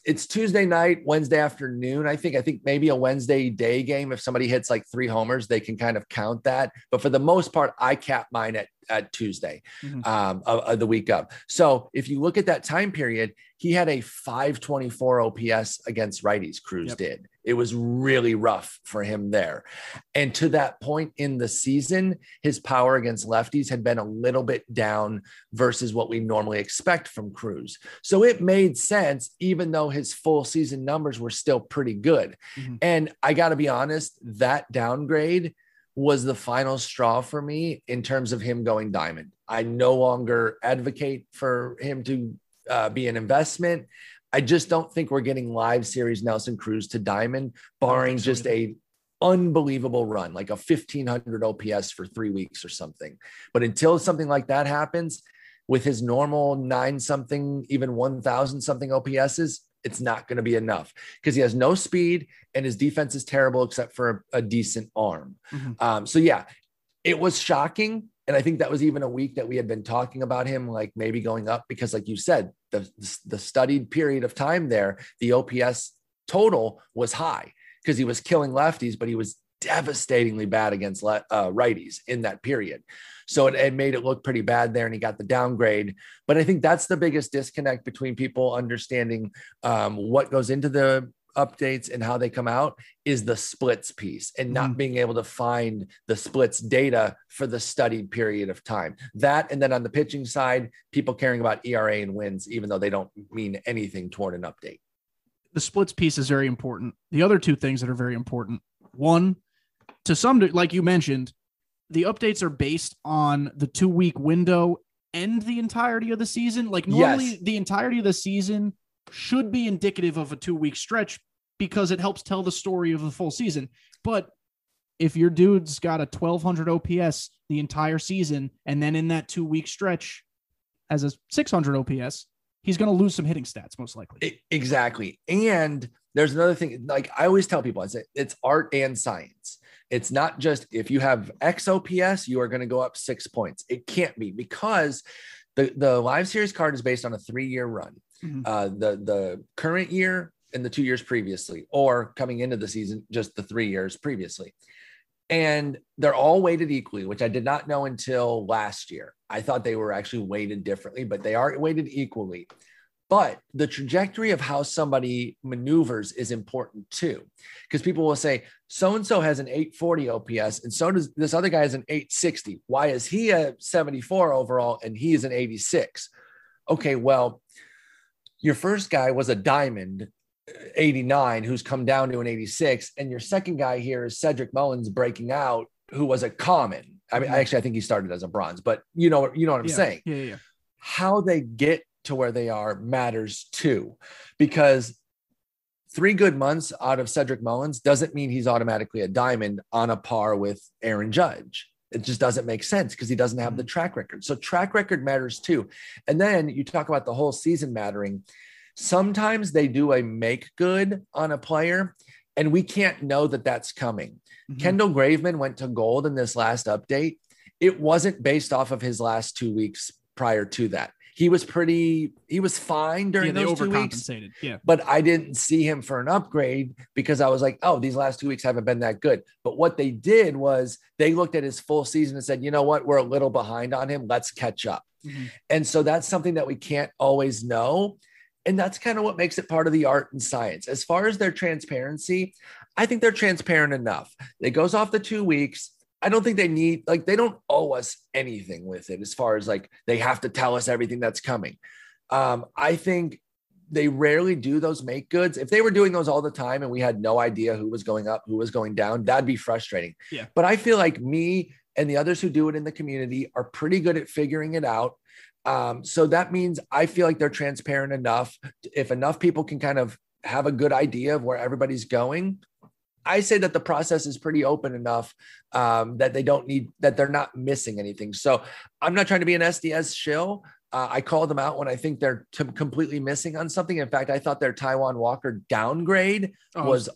it's Tuesday night, Wednesday afternoon. I think. I think maybe a Wednesday day game. If somebody hits like three homers, they can kind of count that. But for the most part, I cap mine at at Tuesday mm-hmm. um, of, of, the week of. So if you look at that time period, he had a 524 OPS against righties. Cruz yep. did. It was really rough for him there. And to that point in the season, his power against lefties had been a little bit down versus what we normally expect from Cruz. So it made sense, even though his full season numbers were still pretty good. Mm-hmm. And I got to be honest, that downgrade was the final straw for me in terms of him going diamond. I no longer advocate for him to uh, be an investment. I just don't think we're getting live series Nelson Cruz to diamond, barring just a unbelievable run, like a 1500 OPS for three weeks or something. But until something like that happens, with his normal nine something, even 1000 something OPSs, it's not going to be enough because he has no speed and his defense is terrible except for a, a decent arm. Mm-hmm. Um, so yeah, it was shocking. And I think that was even a week that we had been talking about him, like maybe going up because, like you said, the the studied period of time there, the OPS total was high because he was killing lefties, but he was devastatingly bad against uh, righties in that period. So it, it, made it look pretty bad there, and he got the downgrade. But I think that's the biggest disconnect between people understanding um, what goes into the updates and how they come out is the splits piece and not mm. being able to find the splits data for the studied period of time. That and then on the pitching side, people caring about ERA and wins, even though they don't mean anything toward an update. The splits piece is very important. The other two things that are very important one, to some, like you mentioned, the updates are based on the two week window and the entirety of the season. Like normally, yes. the entirety of the season should be indicative of a two week stretch because it helps tell the story of the full season. But if your dude's got a 1200 OPS the entire season, and then in that two week stretch as a 600 OPS, he's going to lose some hitting stats most likely. Exactly. And there's another thing, like I always tell people, I say it's art and science. It's not just if you have X OPS, you are going to go up six points. It can't be because the, the live series card is based on a three year run. Mm-hmm. Uh, the the current year and the two years previously, or coming into the season, just the three years previously. And they're all weighted equally, which I did not know until last year. I thought they were actually weighted differently, but they are weighted equally. But the trajectory of how somebody maneuvers is important too, because people will say, so and so has an 840 OPS, and so does this other guy has an 860. Why is he a 74 overall and he is an 86? Okay, well, your first guy was a diamond uh, 89 who's come down to an 86 and your second guy here is Cedric Mullins breaking out who was a common. I mean mm-hmm. actually I think he started as a bronze but you know you know what I'm yeah, saying. Yeah, yeah. How they get to where they are matters too because three good months out of Cedric Mullins doesn't mean he's automatically a diamond on a par with Aaron Judge it just doesn't make sense because he doesn't have the mm-hmm. track record. So track record matters too. And then you talk about the whole season mattering. Sometimes they do a make good on a player, and we can't know that that's coming. Mm-hmm. Kendall Graveman went to gold in this last update. It wasn't based off of his last two weeks prior to that he was pretty he was fine during yeah, those two weeks yeah. but i didn't see him for an upgrade because i was like oh these last two weeks haven't been that good. But what they did was they looked at his full season and said you know what? We're a little behind on him. Let's catch up. Mm-hmm. and so that's something that we can't always know. And that's kind of what makes it part of the art and science. As far as their transparency i think they're transparent enough. It goes off the two weeks I don't think they need like they don't owe us anything with it as far as like they have to tell us everything that's coming. Um, I think they rarely do those make goods. If they were doing those all the time and we had no idea who was going up, who was going down, that'd be frustrating. Yeah. But I feel like me and the others who do it in the community are pretty good at figuring it out. Um, so that means I feel like they're transparent enough. If enough people can kind of have a good idea of where everybody's going, I say that the process is pretty open enough um, that they don't need that they're not missing anything. So I'm not trying to be an SDS shill. Uh, I call them out when I think they're t- completely missing on something. In fact, I thought their Taijuan Walker downgrade oh, was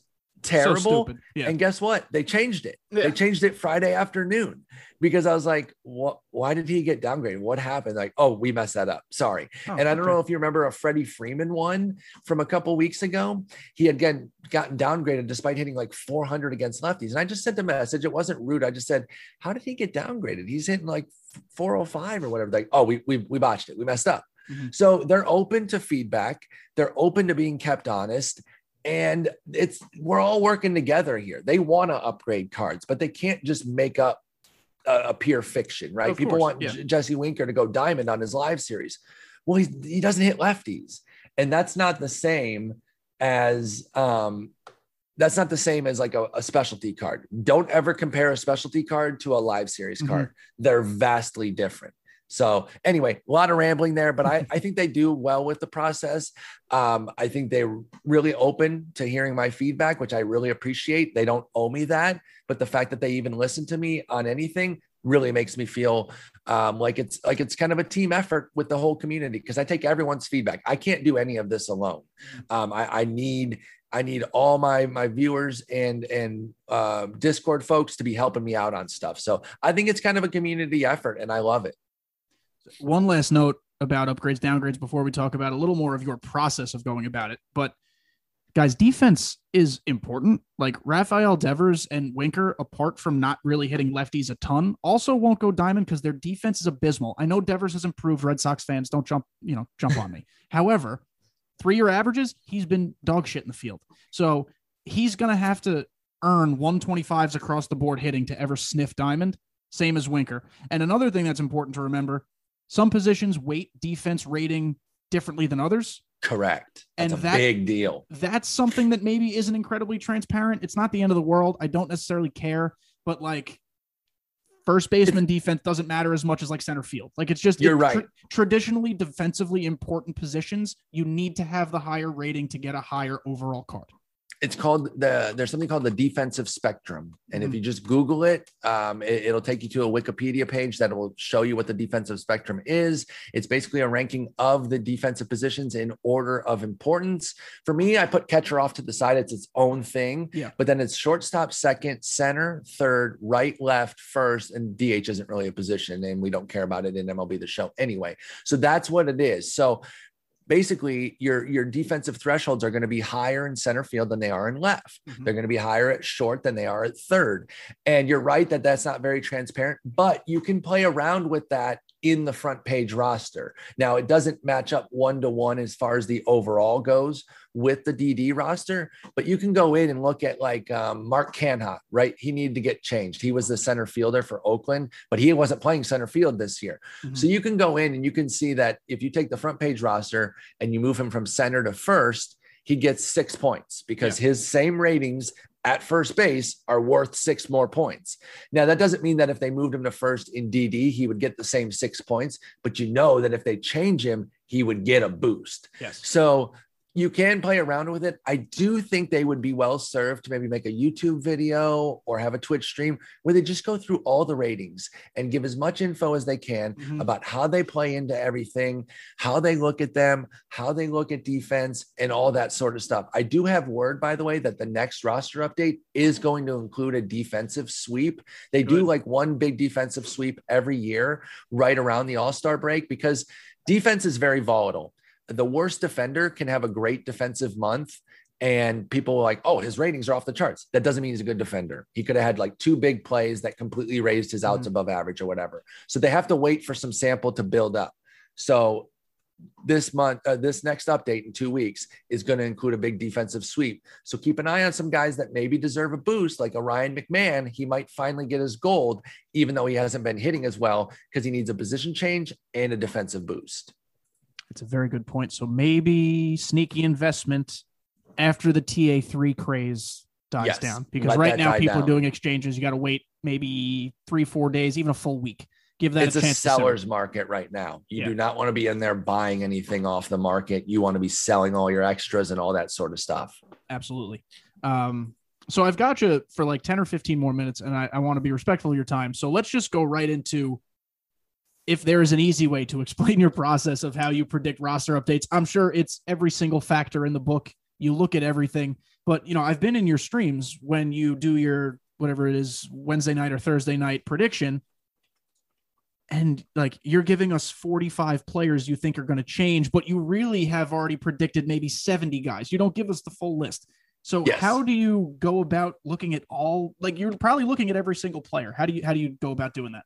terrible. So yeah. And guess what? They changed it. Yeah. They changed it Friday afternoon because I was like, what? Why did he get downgraded? What happened? Like, oh, we messed that up. Sorry. Oh, and I don't okay. know if you remember a Freddie Freeman one from a couple weeks ago. He had again gotten downgraded despite hitting like 400 against lefties. And I just sent a message. It wasn't rude. I just said, how did he get downgraded? He's hitting like 405 or whatever. Like, oh, we we, we botched it. We messed up. Mm-hmm. So they're open to feedback. They're open to being kept honest and it's we're all working together here. They want to upgrade cards, but they can't just make up a, a pure fiction, right? Of People course, want yeah. Jesse Winker to go diamond on his live series. Well, he he doesn't hit lefties, and that's not the same as um that's not the same as like a, a, specialty card. Don't ever compare a specialty card to a live series mm-hmm. card. They're vastly different. So anyway, a lot of rambling there, but I, I think they do well with the process. Um, I think they're really open to hearing my feedback, which I really appreciate. They don't owe me that, but the fact that they even listen to me on anything really makes me feel um, like it's like it's kind of a team effort with the whole community because I take everyone's feedback. I can't do any of this alone. Um, I, I need I need all my my viewers and and uh, Discord folks to be helping me out on stuff. So I think it's kind of a community effort, and I love it. One last note about upgrades, downgrades before we talk about a little more of your process of going about it. But guys, defense is important. Like Rafael Devers and Winker, apart from not really hitting lefties a ton, also won't go diamond because their defense is abysmal. I know Devers has improved. Red Sox fans don't jump, you know, jump on me. However, three year averages, he's been dog shit in the field. So he's going to have to earn 125s across the board hitting to ever sniff diamond, same as Winker. And another thing that's important to remember some positions weight defense rating differently than others. Correct. That's and a that, big deal. That's something that maybe isn't incredibly transparent. It's not the end of the world. I don't necessarily care, but like first baseman defense doesn't matter as much as like center field. Like it's just you're right. Tra- traditionally defensively important positions, you need to have the higher rating to get a higher overall card it's called the there's something called the defensive spectrum. And mm-hmm. if you just google it, um, it will take you to a wikipedia page that will show you what the defensive spectrum is. It's basically a ranking of the defensive positions in order of importance. For me i put catcher off to the side. It's its own thing. Yeah. but then it's shortstop second center third right left first and dh isn't really a position and we don't care about it in mlb the show anyway. So that's what it is. So basically your your defensive thresholds are going to be higher in center field than they are in left. Mm-hmm. They're going to be higher at short than they are at third. And you're right that that's not very transparent, but you can play around with that in the front page roster. Now, it doesn't match up one to one as far as the overall goes with the DD roster, but you can go in and look at like um, Mark Canha, right? He needed to get changed. He was the center fielder for Oakland, but he wasn't playing center field this year. Mm-hmm. So you can go in and you can see that if you take the front page roster and you move him from center to first, he gets six points because yeah. his same ratings at first base are worth six more points. Now, that doesn't mean that if they moved him to first in DD, he would get the same six points, but you know that if they change him, he would get a boost. Yes. So you can play around with it. I do think they would be well served to maybe make a YouTube video or have a Twitch stream where they just go through all the ratings and give as much info as they can mm-hmm. about how they play into everything, how they look at them, how they look at defense, and all that sort of stuff. I do have word, by the way, that the next roster update is going to include a defensive sweep. They Good. do like one big defensive sweep every year right around the All Star break because defense is very volatile the worst defender can have a great defensive month and people are like, oh, his ratings are off the charts. That doesn't mean he's a good defender. He could have had like two big plays that completely raised his outs mm-hmm. above average or whatever. So they have to wait for some sample to build up. So this month, uh, this next update in two weeks is going to include a big defensive sweep. So keep an eye on some guys that maybe deserve a boost, like a Ryan McMahon. He might finally get his gold, even though he hasn't been hitting as well because he needs a position change and a defensive boost. It's a very good point. So maybe sneaky investment after the TA3 craze dies yes. down because right now people down. are doing exchanges. You got to wait maybe three, four days, even a full week. Give that a chance. it's a, a seller's market right now. You yeah. do not want to be in there buying anything off the market. You want to be selling all your extras and all that sort of stuff. Absolutely. Um, so I've got you for like 10 or 15 more minutes and I, I want to be respectful of your time. So let's just go right into if there is an easy way to explain your process of how you predict roster updates, I'm sure it's every single factor in the book. You look at everything, but you know, I've been in your streams when you do your whatever it is Wednesday night or Thursday night prediction and like you're giving us 45 players you think are going to change, but you really have already predicted maybe 70 guys. You don't give us the full list. So yes. how do you go about looking at all like you're probably looking at every single player. How do you how do you go about doing that?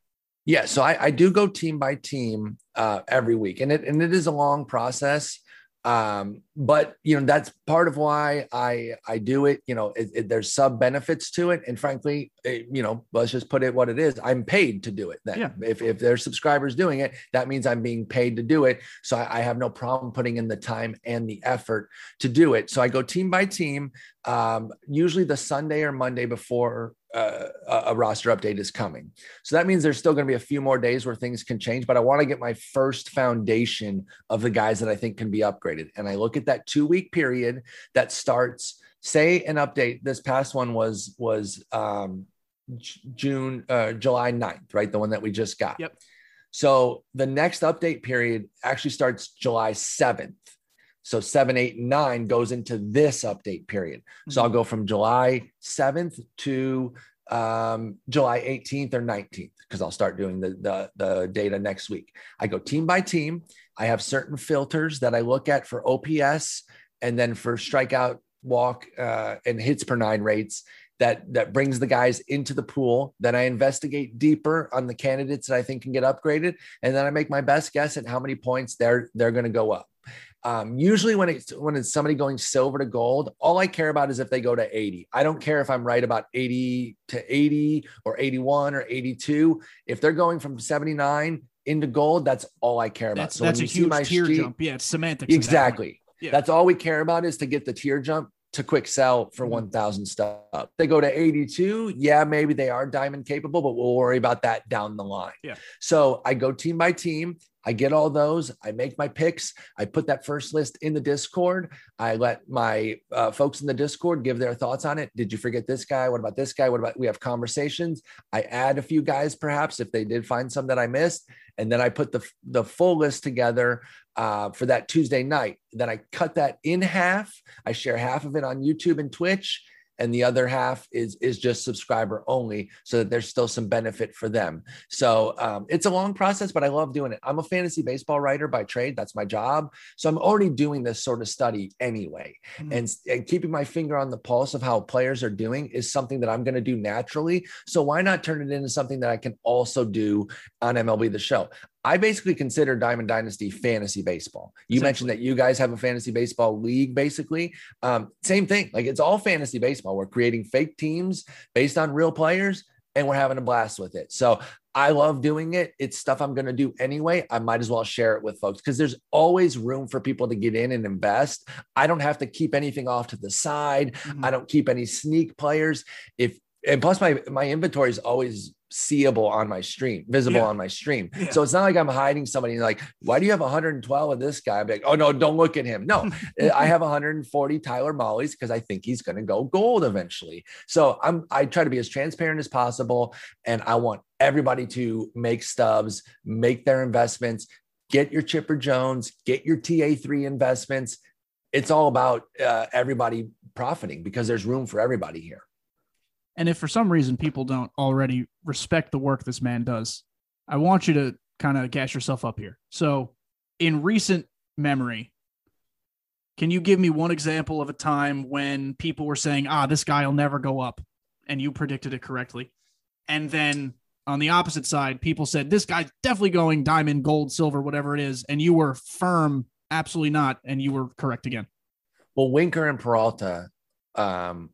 Yeah, so I, I do go team by team uh, every week, and it and it is a long process. Um, but you know that's part of why I I do it. You know, it, it, there's sub benefits to it, and frankly, it, you know, let's just put it what it is. I'm paid to do it. Then, yeah. if if there's subscribers doing it, that means I'm being paid to do it. So I, I have no problem putting in the time and the effort to do it. So I go team by team. Um, usually the Sunday or Monday before uh, a roster update is coming. So that means there's still going to be a few more days where things can change, but I want to get my first foundation of the guys that I think can be upgraded. And I look at that two week period that starts, say, an update. This past one was, was, um, June, uh, July 9th, right? The one that we just got. Yep. So the next update period actually starts July 7th. So seven, eight, and nine goes into this update period. Mm-hmm. So I'll go from July 7th to um, July 18th or 19th because I'll start doing the, the, the data next week. I go team by team. I have certain filters that I look at for OPS and then for strikeout, walk, uh, and hits per nine rates that that brings the guys into the pool. Then I investigate deeper on the candidates that I think can get upgraded, and then I make my best guess at how many points they're they're going to go up. Um, usually when it's when it's somebody going silver to gold, all I care about is if they go to 80. I don't care if I'm right about 80 to 80 or 81 or 82. If they're going from 79 into gold, that's all I care about. That's, so that's a huge tier sheet, jump. Yeah, it's semantics. Exactly. Yeah. That's all we care about is to get the tier jump to quick sell for mm-hmm. 1000 stuff. They go to 82. Yeah, maybe they are diamond capable, but we'll worry about that down the line. Yeah. So I go team by team. I get all those. I make my picks. I put that first list in the Discord. I let my uh, folks in the Discord give their thoughts on it. Did you forget this guy? What about this guy? What about we have conversations? I add a few guys perhaps if they did find some that I missed, and then I put the the full list together uh, for that Tuesday night. Then I cut that in half. I share half of it on YouTube and Twitch and the other half is is just subscriber only so that there's still some benefit for them. So um, it's a long process but i love doing it. I'm a fantasy baseball writer by trade. That's my job. So i'm already doing this sort of study anyway. Mm-hmm. and, and keeping my finger on the pulse of how players are doing is something that i'm going to do naturally. So why not turn it into something that i can also do on mlb the show I basically consider Diamond Dynasty fantasy baseball. You mentioned that you guys have a fantasy baseball league, basically. Um, same thing. Like it's all fantasy baseball. We're creating fake teams based on real players and we're having a blast with it. So I love doing it. It's stuff I'm going to do anyway. I might as well share it with folks because there's always room for people to get in and invest. I don't have to keep anything off to the side. Mm-hmm. I don't keep any sneak players. If and plus my my inventory is always seeable on my stream, visible yeah. on my stream. Yeah. So it's not like I'm hiding somebody like, why do you have 112 of this guy? I'm like, oh no, don't look at him. No, I have 140 Tyler Mahle's because I think he's going to go gold eventually. So I'm I try to be as transparent as possible, and I want everybody to make stubs, make their investments, get your Chipper Jones, get your TA3 investments. It's all about uh, everybody profiting because there's room for everybody here. And if for some reason people don't already respect the work this man does, I want you to kind of gas yourself up here. So, in recent memory, can you give me one example of a time when people were saying, ah, this guy will never go up, and you predicted it correctly? And then on the opposite side, people said, this guy's definitely going diamond, gold, silver, whatever it is. And you were firm, absolutely not. And you were correct again. Well, Winker and Peralta um,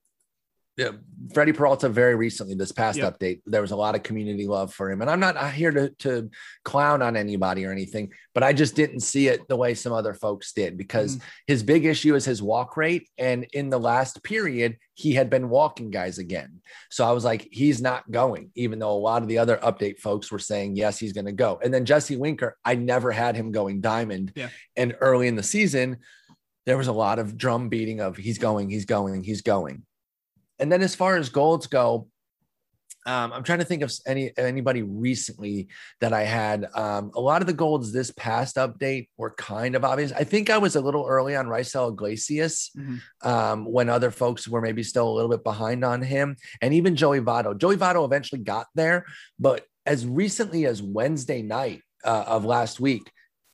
yeah, Freddie Peralta very recently, this past yep. update, there was a lot of community love for him. And I'm not here to, to clown on anybody or anything, but I just didn't see it the way some other folks did because mm. his big issue is his walk rate. And in the last period, he had been walking guys again. So I was like, he's not going, even though a lot of the other update folks were saying, yes, he's going to go. And then Jesse Winker, I never had him going diamond. Yeah. And early in the season, there was a lot of drum beating of he's going, he's going, he's going. And then as far as golds go, um, I'm trying to think of any anybody recently that I had. Um, a lot of the golds this past update were kind of obvious. I think I was a little early on Raisel Iglesias mm-hmm. um, when other folks were maybe still a little bit behind on him, and even Joey Votto. Joey Votto eventually got there, but as recently as Wednesday night uh, of last week,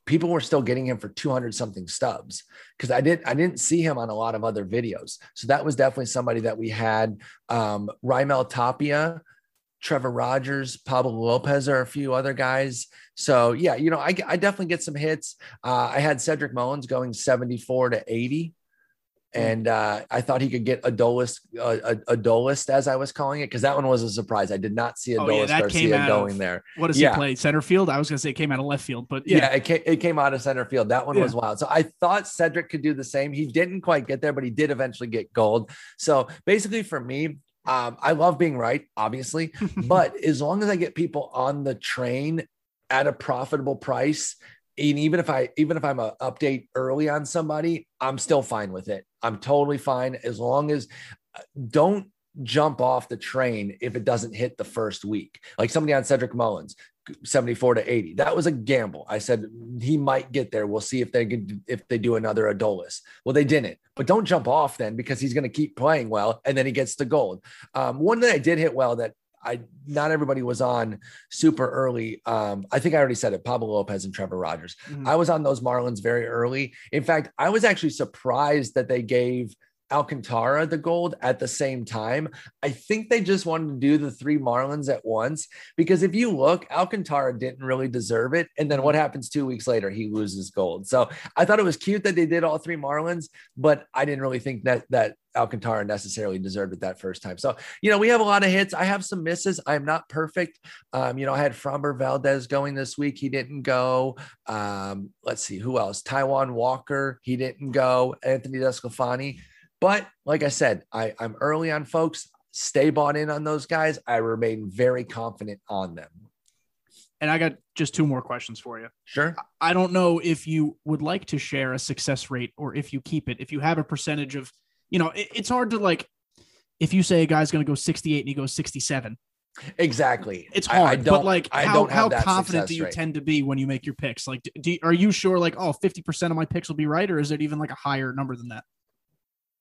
people were still getting him for 200 something stubs because I didn't I didn't see him on a lot of other videos. So that was definitely somebody that we had. Um, Raimel Tapia, Trevor Rogers, Pablo Lopez are a few other guys. So yeah, you know, I, I definitely get some hits. Uh, I had Cedric Mullins going 74 to 80. Hmm. and uh, I thought he could get Adolis, uh, Adolis, as I was calling it, because that one was a surprise. I did not see Adolis oh, yeah, Garcia going of, there. What does yeah. he play? Center field? I was going to say it came out of left field, but yeah, yeah it, came, it came out of center field. That one was wild. So I thought Cedric could do the same. He didn't quite get there, but he did eventually get gold. So basically, for me, um, I love being right, obviously, but as long as I get people on the train at a profitable price and even if I even if I'm a update early on somebody, I'm still fine with it. I'm totally fine as long as uh, don't jump off the train if it doesn't hit the first week. Like somebody on Cedric Mullins, 74 to 80. That was a gamble. I said he might get there. We'll see if they could if they do another Adolis. Well, they didn't. But don't jump off then because he's going to keep playing well and then he gets the gold. Um, one that I did hit well that I not everybody was on super early. Um, I think I already said it. Pablo Lopez and Trevor Rogers. Mm-hmm. I was on those Marlins very early. In fact, I was actually surprised that they gave Alcantara the gold at the same time. I think they just wanted to do the three Marlins at once because if you look, Alcantara didn't really deserve it. And then what happens two weeks later? He loses gold. So I thought it was cute that they did all three Marlins, but I didn't really think that that Alcantara necessarily deserved it that first time. So, you know, we have a lot of hits. I have some misses. I'm not perfect. Um, you know, I had Framber Valdez going this week. He didn't go. Um, let's see who else. Taijuan Walker. He didn't go. Anthony DeSclafani. But like I said, I, I'm early on folks. Stay bought in on those guys. I remain very confident on them. And I got just two more questions for you. Sure. I don't know if you would like to share a success rate or if you keep it. If you have a percentage of, you know, it, it's hard to like, if you say a guy's going to go 68 and he goes 67, Exactly. It's hard, I, I but like how, how confident do you rate. tend to be when you make your picks? Like, do, are you sure like, oh, 50% of my picks will be right? Or is it even like a higher number than that?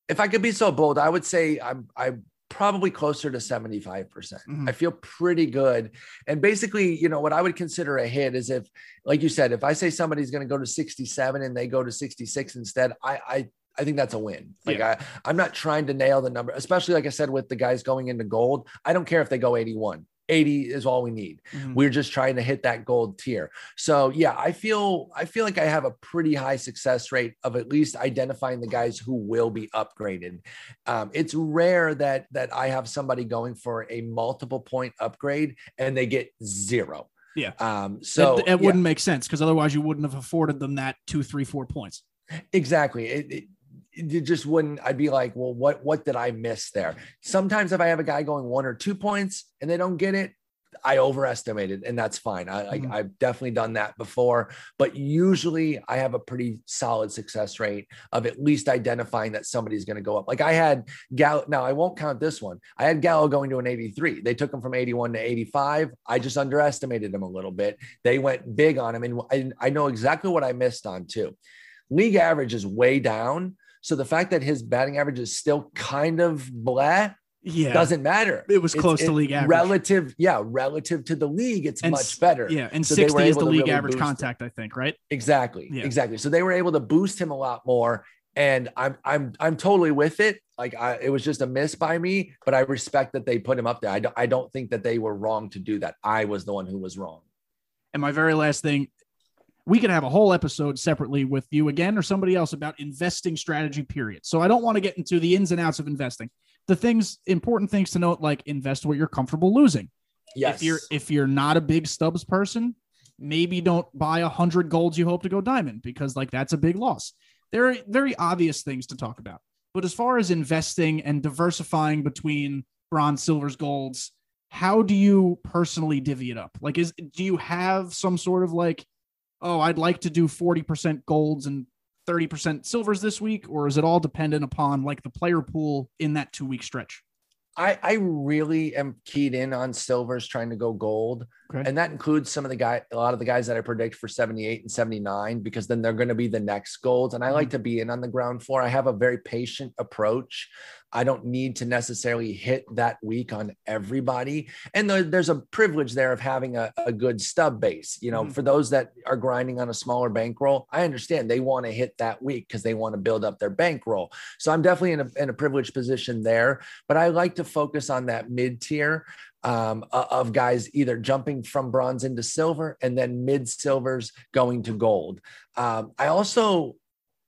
If I could be so bold, I would say I'm I'm probably closer to 75%. percent mm hmm I feel pretty good. And basically, you know, what I would consider a hit is if, like you said, if I say somebody's going to go to 67 and they go to 66 instead, I I I think that's a win. Like yeah. I, I'm not trying to nail the number, especially like I said with the guys going into gold. I don't care if they go 81. 80 is all we need. Mm-hmm. We're just trying to hit that gold tier. So yeah, I feel I feel like I have a pretty high success rate of at least identifying the guys who will be upgraded. Um, it's rare that that I have somebody going for a multiple point upgrade and they get zero. Yeah. Um, so it, it wouldn't yeah. make sense because otherwise you wouldn't have afforded them that two, three, four points. Exactly. It, it, it just wouldn't i'd be like well what what did i miss there? Sometimes if i have a guy going one or two points and they don't get it i overestimated and that's fine. I, mm-hmm. I have definitely done that before but usually i have a pretty solid success rate of at least identifying that somebody's going to go up. Like i had gal now i won't count this one. I had gallo going to an 83 they took him from 81 to 85 i just underestimated him a little bit. They went big on him and i, I know exactly what i missed on too. League average is way down so the fact that his batting average is still kind of blah, yeah, doesn't matter. It was close it's, to league average. Relative, yeah, relative to the league, it's and, much better. Yeah, and so 60 is the league really average contact, I think, right? Exactly. Yeah. Exactly. So they were able to boost him a lot more. And I'm I'm I'm totally with it. Like I, it was just a miss by me, but I respect that they put him up there. I don't, I don't think that they were wrong to do that. I was the one who was wrong. And my very last thing, we could have a whole episode separately with you again or somebody else about investing strategy period. So i don't want to get into the ins and outs of investing. The things important things to note like invest what you're comfortable losing. Yes if you're if you're not a big stubs person maybe don't buy a hundred golds you hope to go diamond because like that's a big loss. There are very obvious things to talk about. But as far as investing and diversifying between bronze silvers golds how do you personally divvy it up? Like is do you have some sort of like oh, I'd like to do 40% golds and 30% silvers this week? Or is it all dependent upon like the player pool in that two week stretch? I, I really am keyed in on silvers trying to go gold. Okay. And that includes some of the guy, a lot of the guys that I predict for 78 and 79, because then they're going to be the next golds. And I like mm-hmm. to be in on the ground floor. I have a very patient approach. I don't need to necessarily hit that week on everybody. And there's a privilege there of having a, a good stub base. You know, mm-hmm. for those that are grinding on a smaller bankroll, I understand they want to hit that week because they want to build up their bankroll. So I'm definitely in a, in a privileged position there. But I like to focus on that mid tier um, of guys either jumping from bronze into silver and then mid silvers going to gold. Um, I also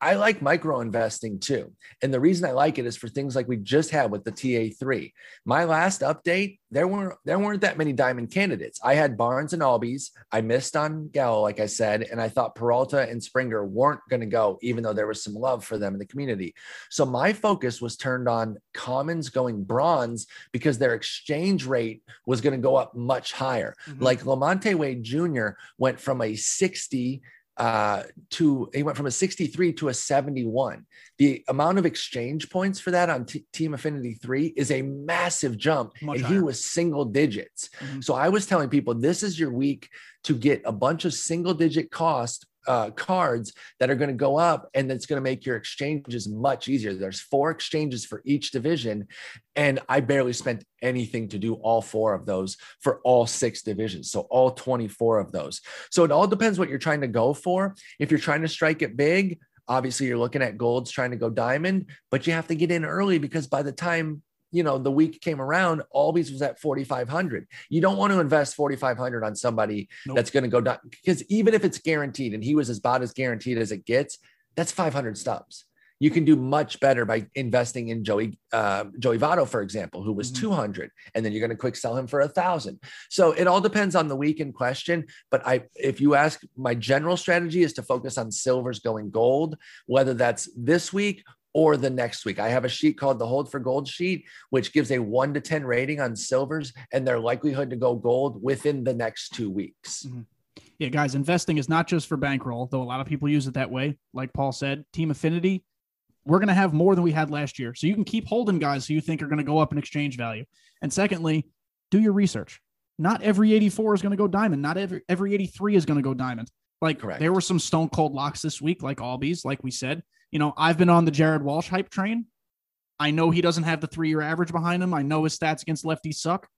I like micro investing too. And the reason I like it is for things like we just had with the TA3. My last update, there weren't there weren't that many diamond candidates. I had Barnes and Albies. I missed on Gallo, like I said, and I thought Peralta and Springer weren't going to go, even though there was some love for them in the community. So my focus was turned on commons going bronze because their exchange rate was going to go up much higher. Mm-hmm. Like Lamonte Wade Jr. went from a 60 uh, to he went from a 63 to a 71. The amount of exchange points for that on T- Team Affinity 3 is a massive jump. Much and higher. he was single digits. Mm-hmm. So I was telling people this is your week to get a bunch of single digit cost uh, cards that are going to go up and that's going to make your exchanges much easier. There's four exchanges for each division. And I barely spent anything to do all four of those for all six divisions. So all 24 of those. So it all depends what you're trying to go for. If you're trying to strike it big, obviously you're looking at golds trying to go diamond, but you have to get in early because by the time you know the week came around always was at 4500 you don't want to invest 4500 on somebody nope. that's going to go down because even if it's guaranteed and he was as about as guaranteed as it gets that's 500 stubs you can do much better by investing in Joey uh, Joey Votto, for example, who was mm-hmm. 200, and then you're going to quick sell him for a thousand. So it all depends on the week in question. But I, if you ask, my general strategy is to focus on silvers going gold, whether that's this week or the next week. I have a sheet called the Hold for Gold sheet, which gives a one to 10 rating on silvers and their likelihood to go gold within the next two weeks. Mm-hmm. Yeah, guys, investing is not just for bankroll, though a lot of people use it that way. Like Paul said, Team Affinity, we're going to have more than we had last year. So you can keep holding guys who you think are going to go up in exchange value. And secondly, do your research. Not every 84 is going to go diamond. Not every every 83 is going to go diamond. Like Correct. there were some stone cold locks this week, like Albies, like we said you know, I've been on the Jared Walsh hype train. I know he doesn't have the three year average behind him. I know his stats against lefties suck.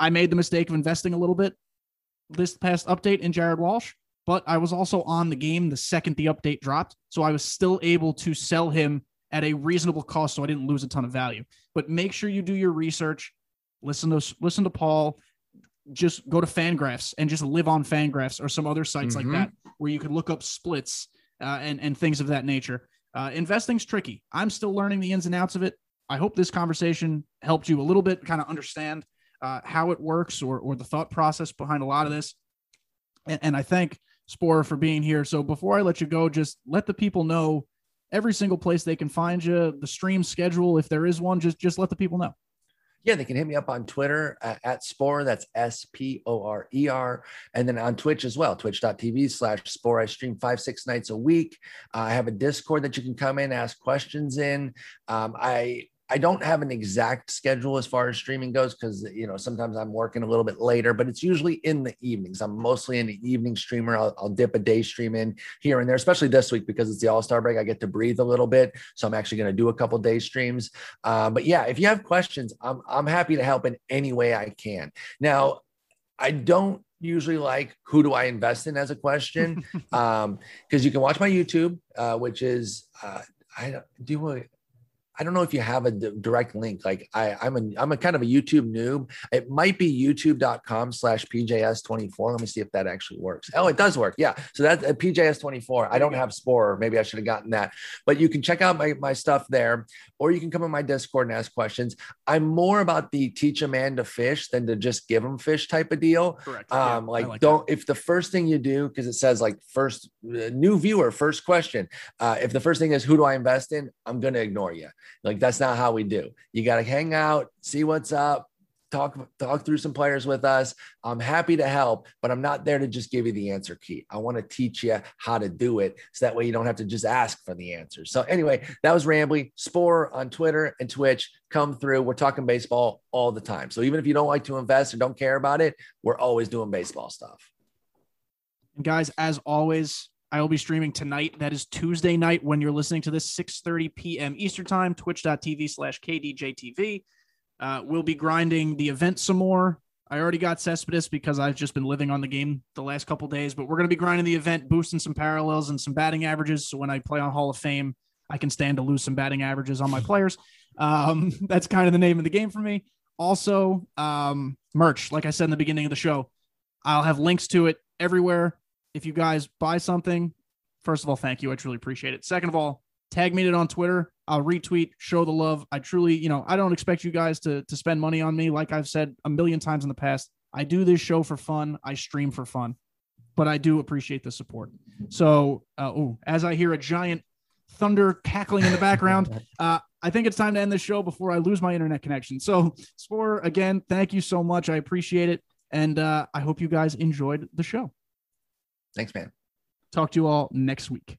I made the mistake of investing a little bit this past update in Jared Walsh, but I was also on the game the second the update dropped. So I was still able to sell him at a reasonable cost. So I didn't lose a ton of value. But make sure you do your research. Listen to listen to Paul. Just go to Fangraphs and just live on Fangraphs or some other sites mm-hmm. like that where you can look up splits uh, and and things of that nature. Uh, investing's tricky. I'm still learning the ins and outs of it. I hope this conversation helped you a little bit, kind of understand uh, how it works or or the thought process behind a lot of this. And, and I thank Spore for being here. So before I let you go, just let the people know every single place they can find you, the stream schedule, if there is one. Just just let the people know yeah, they can hit me up on Twitter at, at Sporer. That's S P O R E R. And then on Twitch as well, twitch.tv slash Sporer. I stream five, six nights a week. Uh, I have a Discord that you can come in, ask questions in. Um, I I don't have an exact schedule as far as streaming goes because you know sometimes I'm working a little bit later, but it's usually in the evenings. I'm mostly an evening streamer. I'll, I'll dip a day stream in here and there, especially this week because it's the All Star break. I get to breathe a little bit, so I'm actually going to do a couple day streams. Uh, but yeah, if you have questions, I'm I'm happy to help in any way I can. Now, I don't usually like who do I invest in as a question because um, you can watch my YouTube, uh, which is uh, I do I don't know if you have a direct link. Like I, I'm a, I'm a kind of a YouTube noob. It might be youtube.com slash PJS24. Let me see if that actually works. Oh, it does work. Yeah. So that's uh, PJS24. I don't have Spore. Maybe I should have gotten that, but you can check out my, my stuff there, or you can come in my Discord and ask questions. I'm more about the teach a man to fish than to just give them fish type of deal. Correct. Um, yeah, like, like, don't, that. if the first thing you do, cause it says like first uh, new viewer, first question. Uh, if the first thing is who do I invest in? I'm going to ignore you. Like that's not how we do. You got to hang out, see what's up, talk talk through some players with us. I'm happy to help, but I'm not there to just give you the answer key. I want to teach you how to do it so that way you don't have to just ask for the answers. So anyway, that was Rambly Spore on Twitter and Twitch. Come through. We're talking baseball all the time. So even if you don't like to invest or don't care about it, we're always doing baseball stuff. And guys, as always, I will be streaming tonight. That is Tuesday night when you're listening to this, 6.30 p.m. Eastern Time, twitch.tv slash KDJTV. Uh, we'll be grinding the event some more. I already got Cespedes because I've just been living on the game the last couple days, but we're going to be grinding the event, boosting some parallels and some batting averages. So when I play on Hall of Fame, I can stand to lose some batting averages on my players. Um, that's kind of the name of the game for me. Also, um, merch, like I said in the beginning of the show, I'll have links to it everywhere if you guys buy something, first of all, thank you. I truly appreciate it. Second of all, tag me it on Twitter. I'll retweet, show the love. I truly, you know, I don't expect you guys to to spend money on me. Like I've said a million times in the past, I do this show for fun. I stream for fun, but I do appreciate the support. So, uh, oh, as I hear a giant thunder cackling in the background, uh, I think it's time to end the show before I lose my internet connection. So, Spore, again, thank you so much. I appreciate it, and uh, I hope you guys enjoyed the show. Thanks, man. Talk to you all next week.